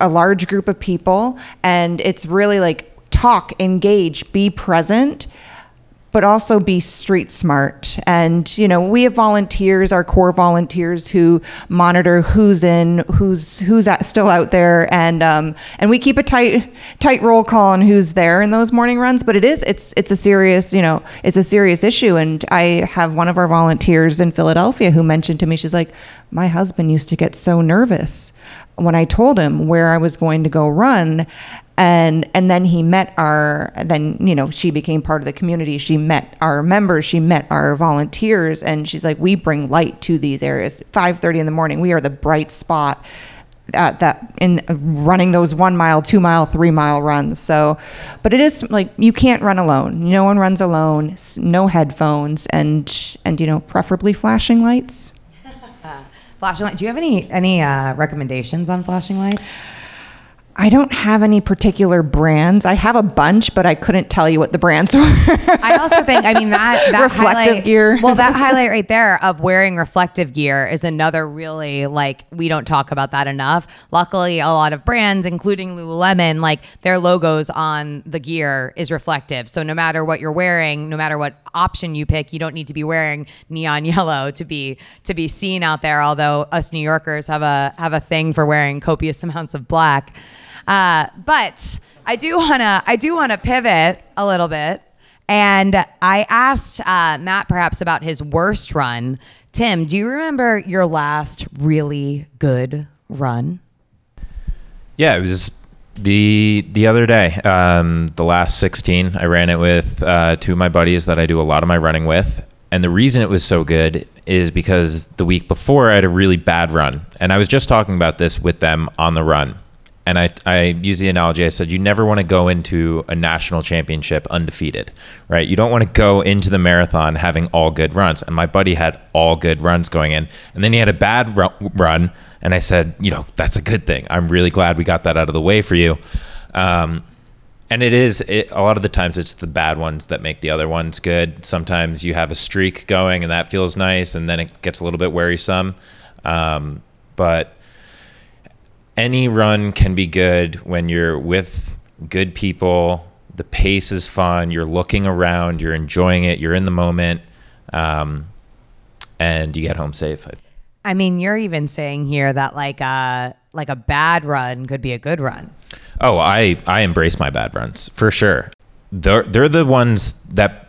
a large group of people and it's really like talk, engage, be present but also be street smart. And, you know, we have volunteers, our core volunteers who monitor who's in, who's, who's at, still out there. And, um, and we keep a tight, tight roll call on who's there in those morning runs, but it is, it's, it's a serious, you know, it's a serious issue. And I have one of our volunteers in Philadelphia who mentioned to me, she's like, my husband used to get so nervous when I told him where I was going to go run and and then he met our then you know she became part of the community. She met our members. She met our volunteers. And she's like we bring light to these areas. 5:30 in the morning we are the bright spot at that in running those one mile two mile three mile runs. So but it is like you can't run alone. No one runs alone. No headphones and and you know preferably flashing lights. Flashing light. Do you have any any uh, recommendations on flashing lights I don't have any particular brands. I have a bunch, but I couldn't tell you what the brands were. I also think, I mean, that, that Reflective highlight, gear. Well, that highlight right there of wearing reflective gear is another really like we don't talk about that enough. Luckily, a lot of brands, including Lululemon, like their logos on the gear is reflective. So no matter what you're wearing, no matter what option you pick, you don't need to be wearing neon yellow to be to be seen out there. Although us New Yorkers have a have a thing for wearing copious amounts of black. Uh, but I do wanna I do wanna pivot a little bit, and I asked uh, Matt perhaps about his worst run. Tim, do you remember your last really good run? Yeah, it was the the other day, um, the last 16. I ran it with uh, two of my buddies that I do a lot of my running with, and the reason it was so good is because the week before I had a really bad run, and I was just talking about this with them on the run. And I, I use the analogy. I said, you never want to go into a national championship undefeated, right? You don't want to go into the marathon having all good runs. And my buddy had all good runs going in. And then he had a bad run. And I said, you know, that's a good thing. I'm really glad we got that out of the way for you. Um, and it is it, a lot of the times it's the bad ones that make the other ones good. Sometimes you have a streak going and that feels nice, and then it gets a little bit wearisome. Um, but any run can be good when you're with good people. The pace is fun. You're looking around. You're enjoying it. You're in the moment, um, and you get home safe. I mean, you're even saying here that like a like a bad run could be a good run. Oh, I I embrace my bad runs for sure. They're they're the ones that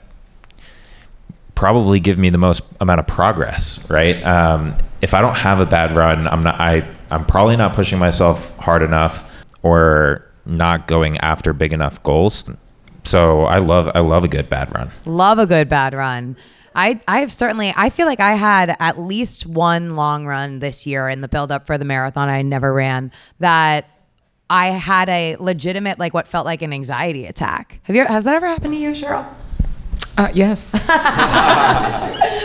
probably give me the most amount of progress, right? Um, if I don't have a bad run, I'm not I I'm probably not pushing myself hard enough or not going after big enough goals. So I love I love a good bad run. Love a good bad run. I I've certainly I feel like I had at least one long run this year in the build up for the marathon I never ran that I had a legitimate like what felt like an anxiety attack. Have you has that ever happened to you, Cheryl? Uh, yes.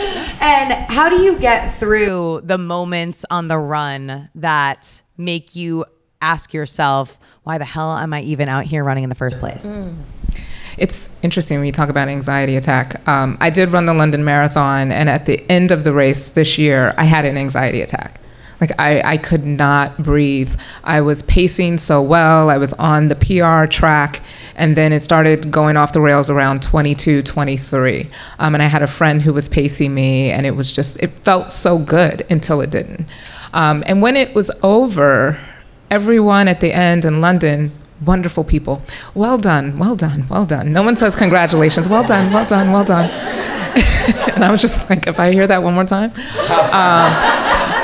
And how do you get through the moments on the run that make you ask yourself, why the hell am I even out here running in the first place? It's interesting when you talk about anxiety attack. Um, I did run the London Marathon, and at the end of the race this year, I had an anxiety attack. Like I, I could not breathe. I was pacing so well. I was on the PR track, and then it started going off the rails around 22, 23. Um, and I had a friend who was pacing me, and it was just, it felt so good until it didn't. Um, and when it was over, everyone at the end in London wonderful people. Well done, well done, well done. No one says congratulations. Well done, well done, well done. and I was just like, if I hear that one more time. Um,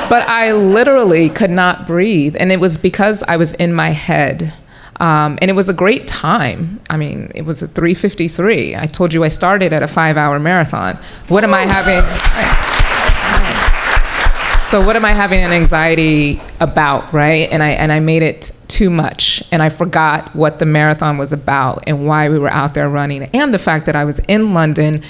but I literally could not breathe. And it was because I was in my head. Um, and it was a great time. I mean, it was a 353. I told you I started at a five hour marathon. What am I having? So what am I having an anxiety about, right? And I and I made it too much and I forgot what the marathon was about and why we were out there running and the fact that I was in London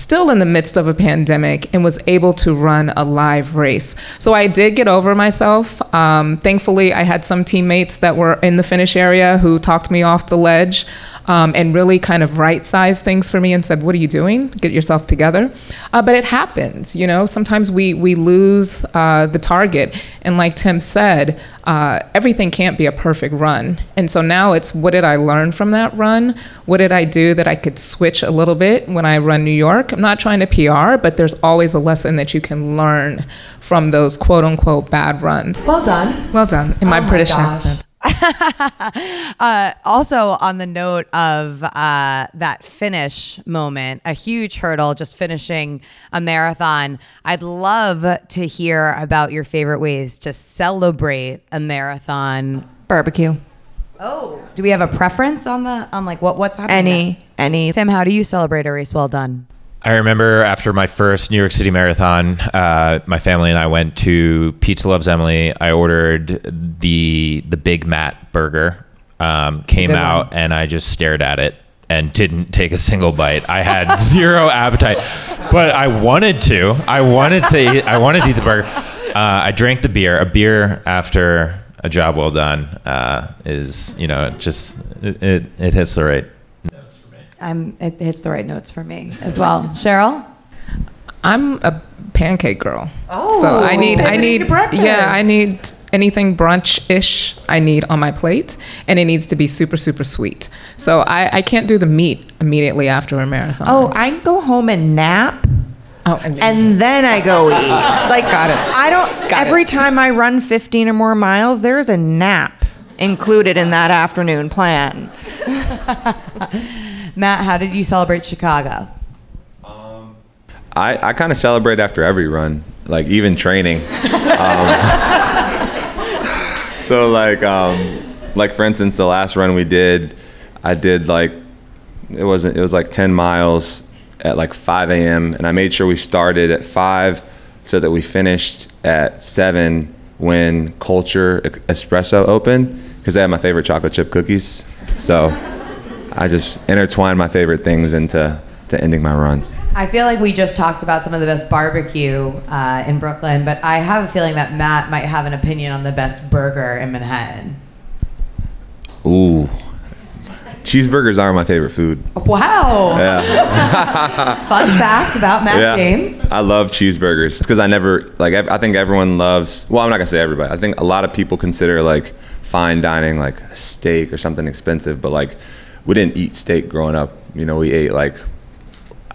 still in the midst of a pandemic and was able to run a live race. So I did get over myself. Um, thankfully, I had some teammates that were in the finish area who talked me off the ledge um, and really kind of right sized things for me and said, What are you doing? Get yourself together. Uh, but it happens, you know, sometimes we, we lose uh, the target. And like Tim said, uh, everything can't be a perfect run. And so now it's what did I learn from that run? What did I do that I could switch a little bit when I run New York? I'm not trying to PR, but there's always a lesson that you can learn from those quote unquote bad runs. Well done. Well done in my Oh my British gosh. accent. uh, also, on the note of uh, that finish moment, a huge hurdle, just finishing a marathon. I'd love to hear about your favorite ways to celebrate a marathon. Barbecue. Oh, do we have a preference on the on like what what's happening? Any, any. Tim, how do you celebrate a race well done? I remember after my first New York City marathon, uh, my family and I went to Pizza Loves Emily. I ordered the the Big Matt burger. Um, came out and I just stared at it and didn't take a single bite. I had zero appetite, but I wanted to. I wanted to. Eat, I wanted to eat the burger. Uh, I drank the beer. A beer after a job well done uh, is you know just it, it, it hits the right notes for me. Um, it hits the right notes for me as well. Cheryl? I'm a pancake girl. Oh, so I need I need yeah I need anything brunch ish I need on my plate, and it needs to be super super sweet. So I I can't do the meat immediately after a marathon. Oh, I go home and nap. oh and, and then I go eat. Like, Got it. I don't. Got every it. time I run 15 or more miles, there's a nap included in that afternoon plan. Matt, how did you celebrate Chicago? I, I kind of celebrate after every run, like even training. Um, so like um, like for instance, the last run we did, I did like it wasn't it was like 10 miles at like 5 a.m. and I made sure we started at five so that we finished at seven when Culture Espresso opened because they have my favorite chocolate chip cookies. So I just intertwined my favorite things into to ending my runs. I feel like we just talked about some of the best barbecue uh, in Brooklyn, but I have a feeling that Matt might have an opinion on the best burger in Manhattan. Ooh. Cheeseburgers are my favorite food. Wow. Yeah. Fun fact about Matt yeah. James. I love cheeseburgers because I never, like, I I think everyone loves, well, I'm not going to say everybody. I think a lot of people consider, like, fine dining, like, steak or something expensive, but, like, we didn't eat steak growing up. You know, we ate, like,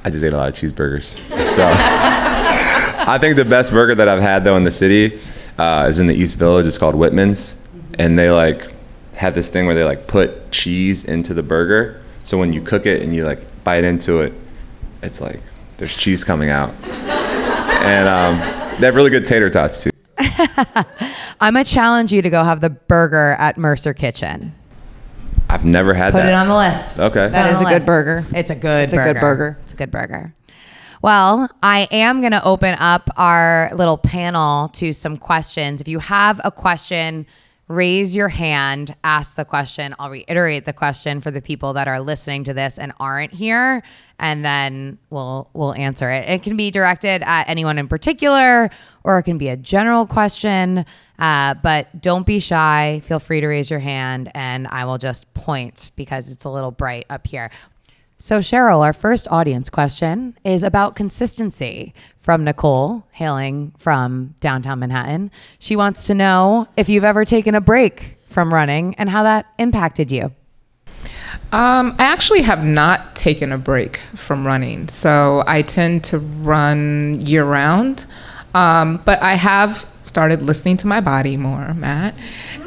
I just ate a lot of cheeseburgers. So I think the best burger that I've had, though, in the city uh, is in the East Village. It's called Whitman's. And they, like, have this thing where they, like, put cheese into the burger. So when you cook it and you, like, bite into it, it's like there's cheese coming out. and um, they have really good tater tots, too. I'm gonna challenge you to go have the burger at Mercer Kitchen. I've never had Put that. it on the list. Okay. That Put it is on a the good burger. It's a good It's a good burger. It's a good burger. Well, I am going to open up our little panel to some questions. If you have a question, raise your hand, ask the question. I'll reiterate the question for the people that are listening to this and aren't here, and then we'll we'll answer it. It can be directed at anyone in particular, or it can be a general question. Uh, but don't be shy. Feel free to raise your hand, and I will just point because it's a little bright up here. So, Cheryl, our first audience question is about consistency from Nicole, hailing from downtown Manhattan. She wants to know if you've ever taken a break from running and how that impacted you. Um, I actually have not taken a break from running, so I tend to run year round. Um, but I have started listening to my body more, Matt,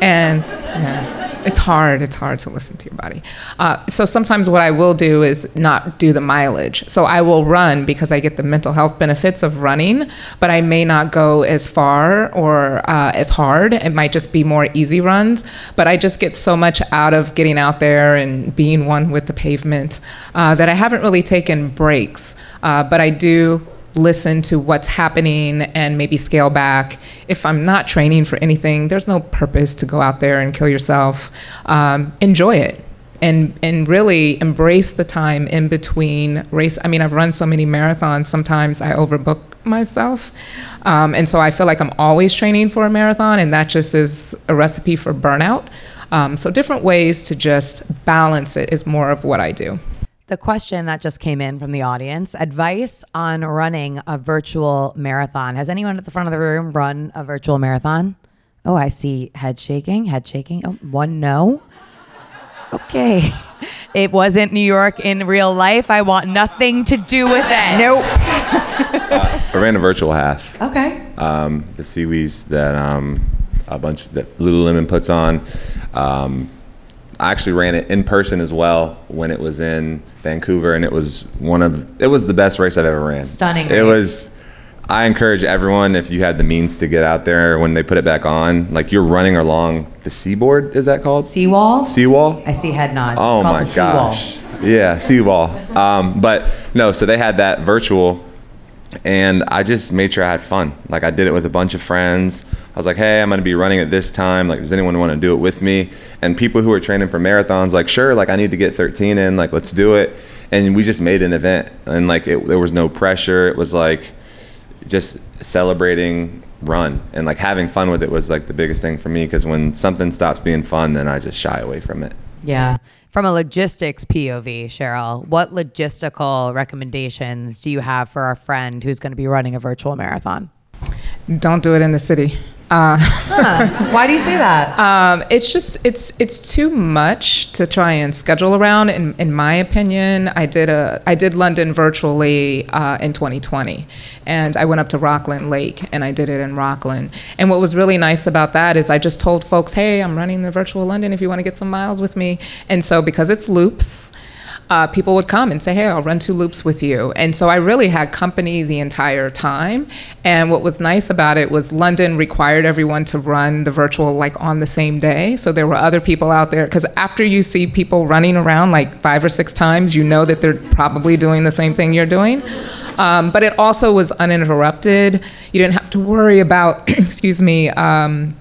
and yeah, it's hard. It's hard to listen to your body. Uh, so sometimes what I will do is not do the mileage. So I will run because I get the mental health benefits of running, but I may not go as far or uh, as hard. It might just be more easy runs, but I just get so much out of getting out there and being one with the pavement uh, that I haven't really taken breaks. Uh, but I do listen to what's happening and maybe scale back. If I'm not training for anything, there's no purpose to go out there and kill yourself. Um, enjoy it. And, and really embrace the time in between race. I mean, I've run so many marathons, sometimes I overbook myself. Um, and so I feel like I'm always training for a marathon, and that just is a recipe for burnout. Um, so, different ways to just balance it is more of what I do. The question that just came in from the audience advice on running a virtual marathon. Has anyone at the front of the room run a virtual marathon? Oh, I see head shaking, head shaking. Oh, one no. Okay. It wasn't New York in real life. I want nothing to do with it. Nope. I ran a virtual half. Okay. Um, the SeaWheeze that um, a bunch that Lululemon puts on. Um, I actually ran it in person as well when it was in Vancouver, and it was one of it was the best race I've ever ran. Stunning It race. was. I encourage everyone if you had the means to get out there when they put it back on, like you're running along the seaboard. Is that called Seawall? seawall? I see head nods. Oh it's called my the seawall. gosh. Yeah, seawall. Um, but no, so they had that virtual, and I just made sure I had fun. Like I did it with a bunch of friends. I was like, hey, I'm gonna be running at this time. Like, does anyone want to do it with me? And people who are training for marathons, like, sure, like I need to get 13 in. Like, let's do it. And we just made an event, and like it, there was no pressure. It was like just celebrating run and like having fun with it was like the biggest thing for me because when something stops being fun then i just shy away from it Yeah. From a logistics POV, Cheryl, what logistical recommendations do you have for our friend who's going to be running a virtual marathon? Don't do it in the city. Uh, Why do you say that? Um, it's just it's it's too much to try and schedule around. In in my opinion, I did a I did London virtually uh, in 2020, and I went up to Rockland Lake and I did it in Rockland. And what was really nice about that is I just told folks, hey, I'm running the virtual London if you want to get some miles with me. And so because it's loops uh, people would come and say, Hey, I'll run two loops with you. And so I really had company the entire time. And what was nice about it was London required everyone to run the virtual like on the same day. So there were other people out there. Because after you see people running around like five or six times, you know that they're probably doing the same thing you're doing. Um, but it also was uninterrupted. You didn't have to worry about, excuse me, um,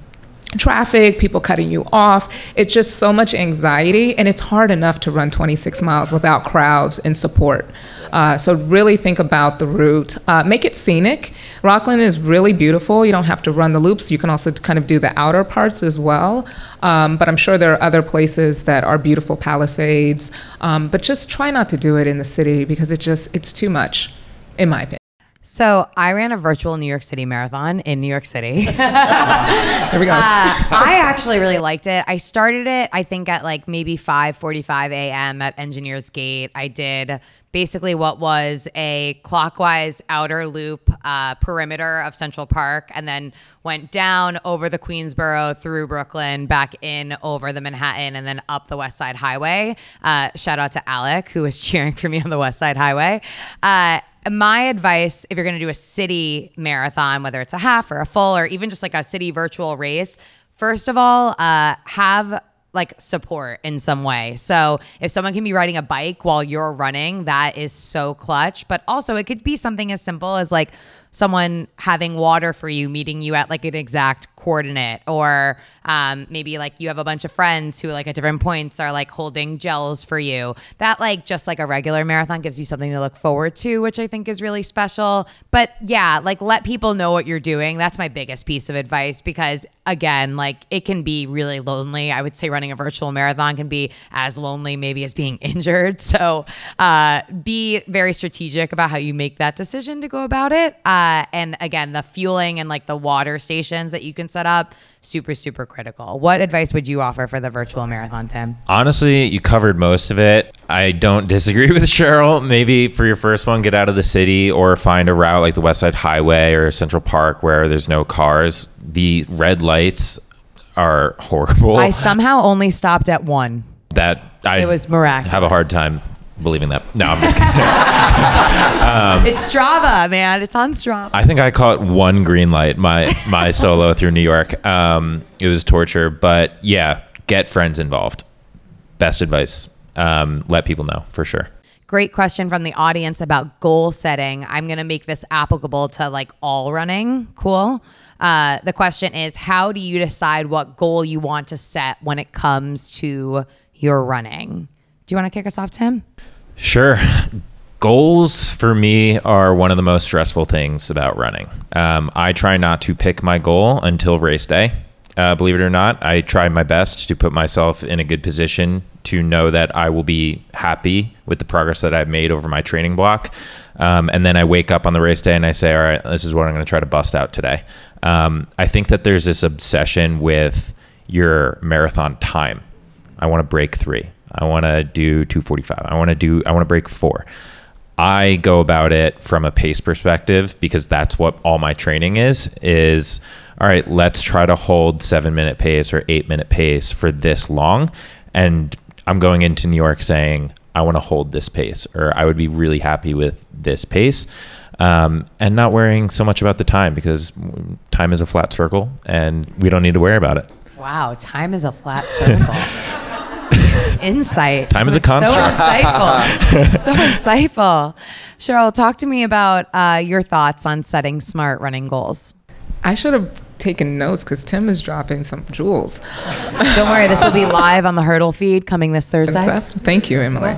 traffic, people cutting you off. It's just so much anxiety, and it's hard enough to run 26 miles without crowds and support. Uh, so really think about the route. Uh, make it scenic. Rockland is really beautiful. You don't have to run the loops. You can also kind of do the outer parts as well. Um, but I'm sure there are other places that are beautiful Palisades. Um, but just try not to do it in the city because it just it's too much, in my opinion. So I ran a virtual New York City marathon in New York City. Here we go. Uh, I actually really liked it. I started it, I think, at like maybe 5:45 a.m. at Engineers Gate. I did basically what was a clockwise outer loop uh, perimeter of Central Park, and then went down over the Queensboro through Brooklyn, back in over the Manhattan, and then up the West Side Highway. Uh, shout out to Alec who was cheering for me on the West Side Highway. My advice if you're going to do a city marathon whether it's a half or a full or even just like a city virtual race first of all uh, have like support in some way. So if someone can be riding a bike while you're running that is so clutch but also it could be something as simple as like someone having water for you meeting you at like an exact coordinate or um, maybe like you have a bunch of friends who like at different points are like holding gels for you. That like just like a regular marathon gives you something to look forward to which i think is really special. But yeah like let people know what you're doing. That's my biggest piece of advice because again like it can be really lonely. I would say running a virtual marathon can be as lonely maybe as being injured. So uh, be very strategic about how you make that decision to go about it. Uh, Uh, and again the fueling and like the water stations that you can set up super super critical what advice would you offer for the virtual marathon tim Honestly, you covered most of it. I don't disagree with Cheryl. Maybe for your first one, get out of the city or find a route like the West Side Highway or Central Park where there's no cars. The red lights are horrible. i somehow only stopped at one that I It was miraculous. have a hard time believing that. No, I'm just kidding. it's strava man it's on strava I think I caught one green light my my solo through New York. Um, it was torture, but yeah, get friends involved. Best advice. Um, let people know for sure. Great question from the audience about goal setting. I'm going to make this applicable to like all running. Cool. Uh, the question is How do you decide what goal you want to set when it comes to your running? Do you want to kick us off, Tim? Sure. Goals for me are one of the most stressful things about running. Um, I try not to pick my goal until race day. Uh, believe it or not, I try my best to put myself in a good position to know that I will be happy with the progress that I've made over my training block. Um, and then I wake up on the race day and I say, all right, this is what I'm going to try to bust out today. Um, I think that there's this obsession with your marathon time. I want to break three. I want to do 245. I want to do, I want to break four. I go about it from a pace perspective because that's what all my training is is all right, let's try to hold 7 minute pace or 8 minute pace for this long and I'm going into New York saying I want to hold this pace or I would be really happy with this pace. Um, and not worrying so much about the time because time is a flat circle and we don't need to worry about it. Wow, time is a flat circle. Insight. Time is a construct. So insightful. so insightful. Cheryl, talk to me about uh, your thoughts on setting smart running goals. I should have taken notes because Tim is dropping some jewels. Don't worry, this will be live on the Hurdle feed coming this Thursday. Thank you, Emily.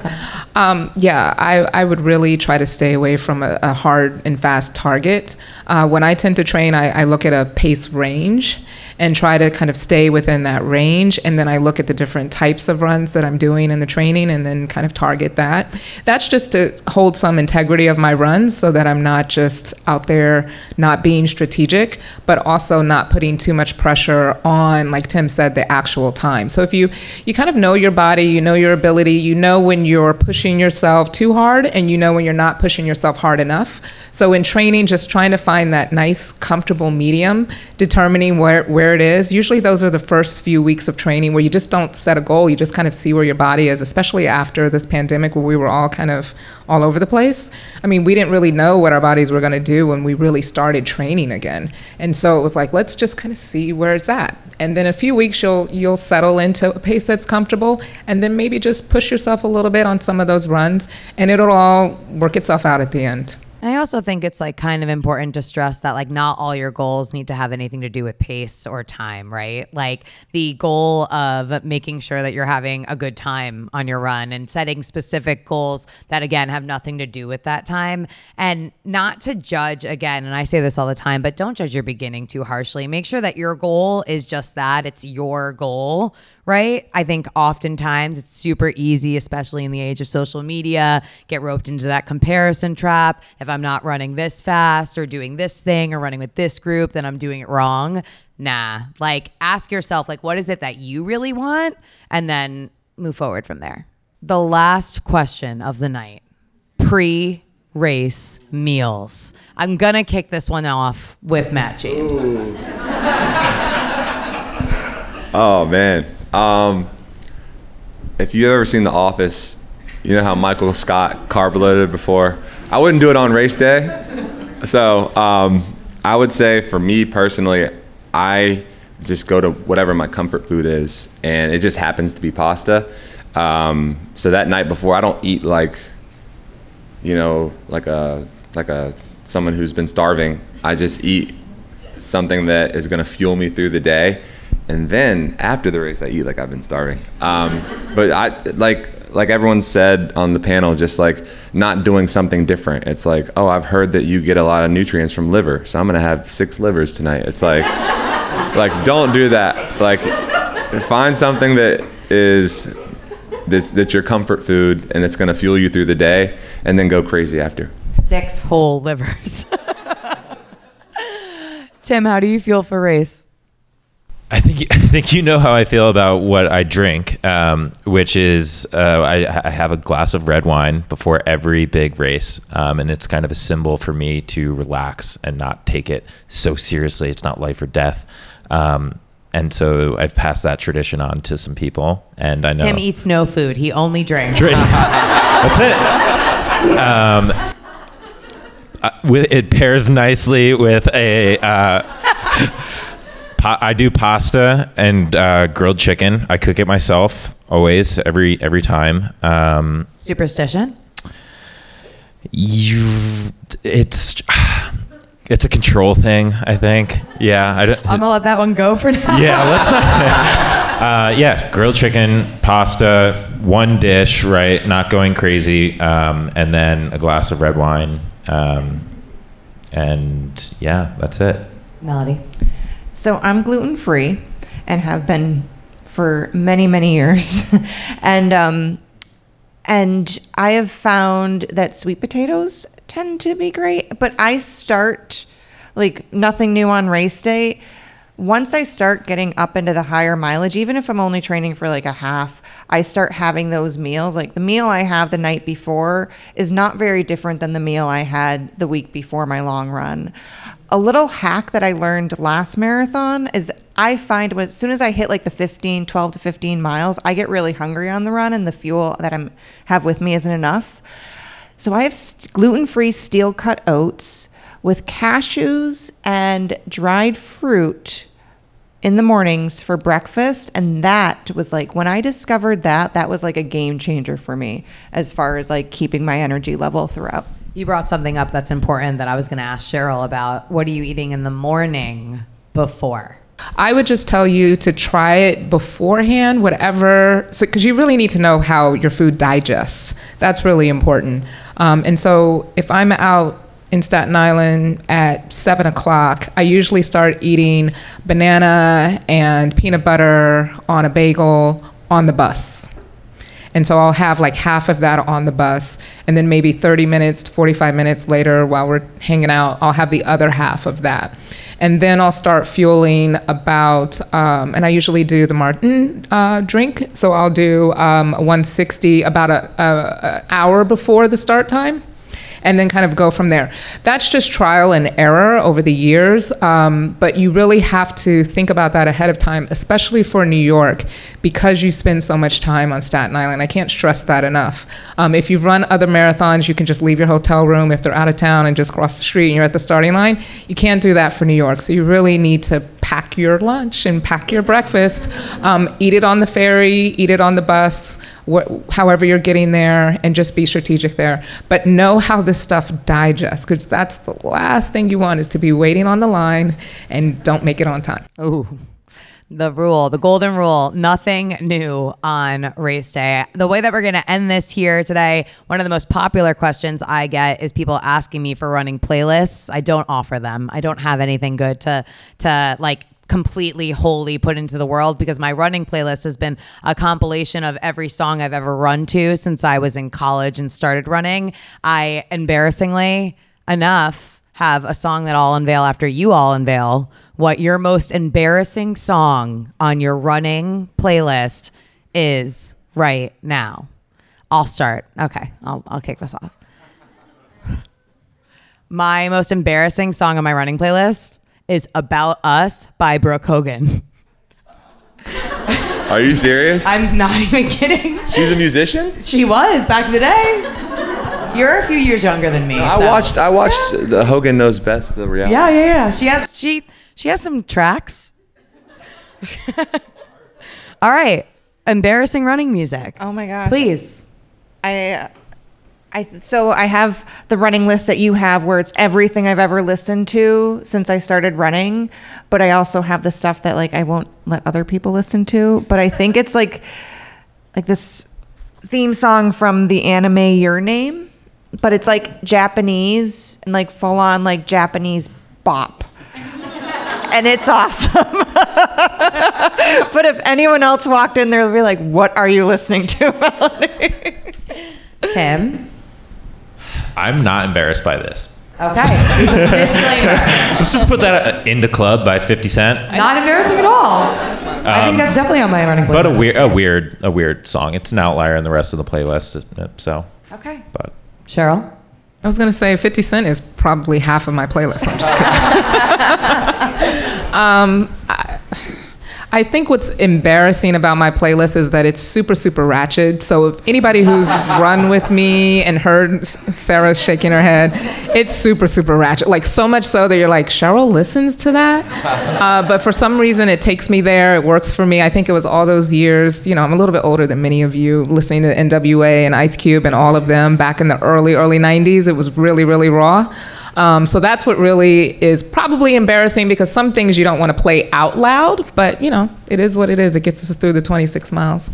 Um, yeah, I, I would really try to stay away from a, a hard and fast target. Uh, when I tend to train, I, I look at a pace range and try to kind of stay within that range. And then I look at the different types of runs that I'm doing in the training and then kind of target that. That's just to hold some integrity of my runs so that I'm not just out there not being strategic, but also not putting too much pressure on, like Tim said, the actual time. So if you, you kind of know your body, you know your ability, you know when you're pushing yourself too hard, and you know when you're not pushing yourself hard enough. So in training, just trying to find that nice, comfortable medium, determining where, where it is. Usually those are the first few weeks of training where you just don't set a goal. You just kind of see where your body is, especially after this pandemic where we were all kind of all over the place. I mean, we didn't really know what our bodies were going to do when we really started training again. And so it was like, let's just kind of see where it's at. And then a few weeks you'll you'll settle into a pace that's comfortable and then maybe just push yourself a little bit on some of those runs and it'll all work itself out at the end. I also think it's like kind of important to stress that like not all your goals need to have anything to do with pace or time, right? Like the goal of making sure that you're having a good time on your run and setting specific goals that again have nothing to do with that time and not to judge again, and I say this all the time, but don't judge your beginning too harshly. Make sure that your goal is just that, it's your goal, right? I think oftentimes it's super easy, especially in the age of social media, get roped into that comparison trap. If I'm not running this fast or doing this thing or running with this group, then I'm doing it wrong. Nah, like ask yourself, like, what is it that you really want? And then move forward from there. The last question of the night pre race meals. I'm gonna kick this one off with Matt James. Oh man. Um, if you've ever seen The Office, you know how Michael Scott carb loaded before. I wouldn't do it on race day. So um, I would say for me personally, I just go to whatever my comfort food is, and it just happens to be pasta. Um, so that night before, I don't eat like, you know, like a like a someone who's been starving. I just eat something that is going to fuel me through the day and then after the race, I eat like I've been starving. Um, but I like like everyone said on the panel, just like not doing something different. It's like, oh, I've heard that you get a lot of nutrients from liver, so I'm gonna have six livers tonight. It's like, like don't do that. Like, find something that is that's, that's your comfort food and it's gonna fuel you through the day, and then go crazy after. Six whole livers. Tim, how do you feel for race? I think I think you know how I feel about what I drink, um, which is uh, I, I, have a glass of red wine before every big race, um, and it's kind of a symbol for me to relax and not take it so seriously. It's not life or death, um, and so I've passed that tradition on to some people, and I know Tim eats no food; he only drinks. Drink. That's it. Um, uh, with, it pairs nicely with a. Uh, pa- I do pasta and uh, grilled chicken. I cook it myself always, every every time. Um, Superstition. You, it's it's a control thing. I think. Yeah. I don't, I'm gonna let that one go for now. yeah. Let's not. Uh, yeah, grilled chicken, pasta, one dish, right? Not going crazy, um, and then a glass of red wine, um, and yeah, that's it. Melody. So I'm gluten free and have been for many, many years. and um, and I have found that sweet potatoes tend to be great, but I start like nothing new on race day. Once I start getting up into the higher mileage, even if I'm only training for like a half, I start having those meals. Like the meal I have the night before is not very different than the meal I had the week before my long run. A little hack that I learned last marathon is I find when, as soon as I hit like the 15, 12 to 15 miles, I get really hungry on the run and the fuel that I have with me isn't enough. So I have st- gluten-free steel cut oats with cashews and dried fruit in the mornings for breakfast and that was like when I discovered that that was like a game changer for me as far as like keeping my energy level throughout. You brought something up that's important that I was going to ask Cheryl about. What are you eating in the morning before? I would just tell you to try it beforehand, whatever, so because you really need to know how your food digests. That's really important. Um, and so if I'm out in Staten Island at seven o'clock, I usually start eating banana and peanut butter on a bagel on the bus. And so I'll have like half of that on the bus. And then maybe 30 minutes to 45 minutes later, while we're hanging out, I'll have the other half of that. And then I'll start fueling about, um, and I usually do the Maurten uh, drink. So I'll do um, 160 about a, a, a hour before the start time and then kind of go from there. That's just trial and error over the years, um, but you really have to think about that ahead of time, especially for New York, because you spend so much time on Staten Island. I can't stress that enough. Um, if you run other marathons, you can just leave your hotel room if they're out of town and just cross the street and you're at the starting line. You can't do that for New York, so you really need to pack your lunch and pack your breakfast, um, eat it on the ferry, eat it on the bus wh- however you're getting there, and just be strategic there. But know how this stuff digests, because that's the last thing you want is to be waiting on the line and don't make it on time. Ooh. The rule, the golden rule, nothing new on race day. The way that we're going to end this here today, one of the most popular questions I get is people asking me for running playlists. I don't offer them. I don't have anything good to to like completely wholly put into the world because my running playlist has been a compilation of every song I've ever run to since I was in college and started running. I embarrassingly enough have a song that I'll unveil after you all unveil what your most embarrassing song on your running playlist is right now. I'll start. Okay, I'll, I'll kick this off. My most embarrassing song on my running playlist is About Us by Brooke Hogan. Are you serious? I'm not even kidding. She's a musician. She was back in the day. You're a few years younger than me. I so- watched. I watched the Hogan Knows Best. The reality. Yeah, yeah, yeah. She has she she has some tracks. All right. Embarrassing running music. Oh my gosh. Please. I, I so I have the running list that you have where it's everything I've ever listened to since I started running, but I also have the stuff that like I won't let other people listen to. But I think it's like like this theme song from the anime Your Name, but it's like Japanese and like full on like Japanese bop. And it's awesome. but if anyone else walked in there, they'd be like, "What are you listening to, Melanie?" Tim. I'm not embarrassed by this. Okay. Disclaimer. Let's just put that uh, In Da Club by 50 Cent. Not embarrassing at all. I think that's definitely on my running playlist. But a weird, a weird, a weird song. It's an outlier in the rest of the playlist. uh, So, Okay. but Cheryl. I was gonna say 50 Cent is probably half of my playlist. I'm just kidding. um, I, think what's embarrassing about my playlist is that it's super, super ratchet. So if anybody who's run with me and heard Sarah shaking her head, it's super, super ratchet. Like so much so that you're like, Cheryl listens to that. Uh, but for some reason, it takes me there. It works for me. I think it was all those years. You know, I'm a little bit older than many of you, listening to NWA and Ice Cube and all of them back in the early, early 90s. It was really, really raw. Um, so that's what really is probably embarrassing because some things you don't want to play out loud, but you know, it is what it is. It gets us through the 26 miles.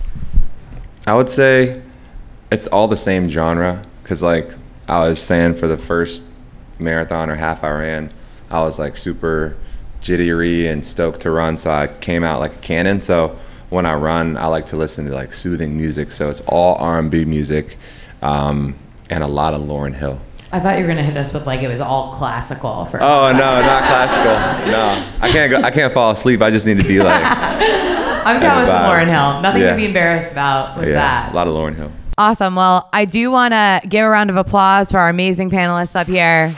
I would say it's all the same genre because, like I was saying, for the first marathon or half I ran, I was like super jittery and stoked to run, so I came out like a cannon. So when I run, I like to listen to like soothing music. So it's all R&B music um, and a lot of Lauryn Hill. I thought you were gonna hit us with like it was all classical for. Oh no, not classical. No, I can't go. I can't fall asleep. I just need to be like, I'm down with some. Lauryn Hill. Nothing Yeah. to be embarrassed about with yeah, that. a lot of Lauryn Hill. Awesome. Well, I do want to give a round of applause for our amazing panelists up here.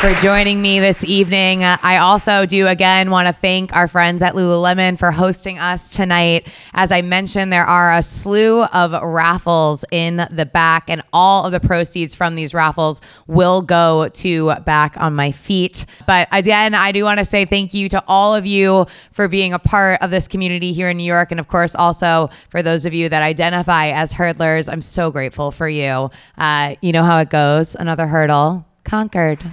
For joining me this evening. I also do again want to thank our friends at Lululemon for hosting us tonight. As I mentioned, there are a slew of raffles in the back, and all of the proceeds from these raffles will go to Back on My Feet. But again, I do want to say thank you to all of you for being a part of this community here in New York. And of course, also for those of you that identify as hurdlers, I'm so grateful for you. Uh, you know how it goes another hurdle conquered.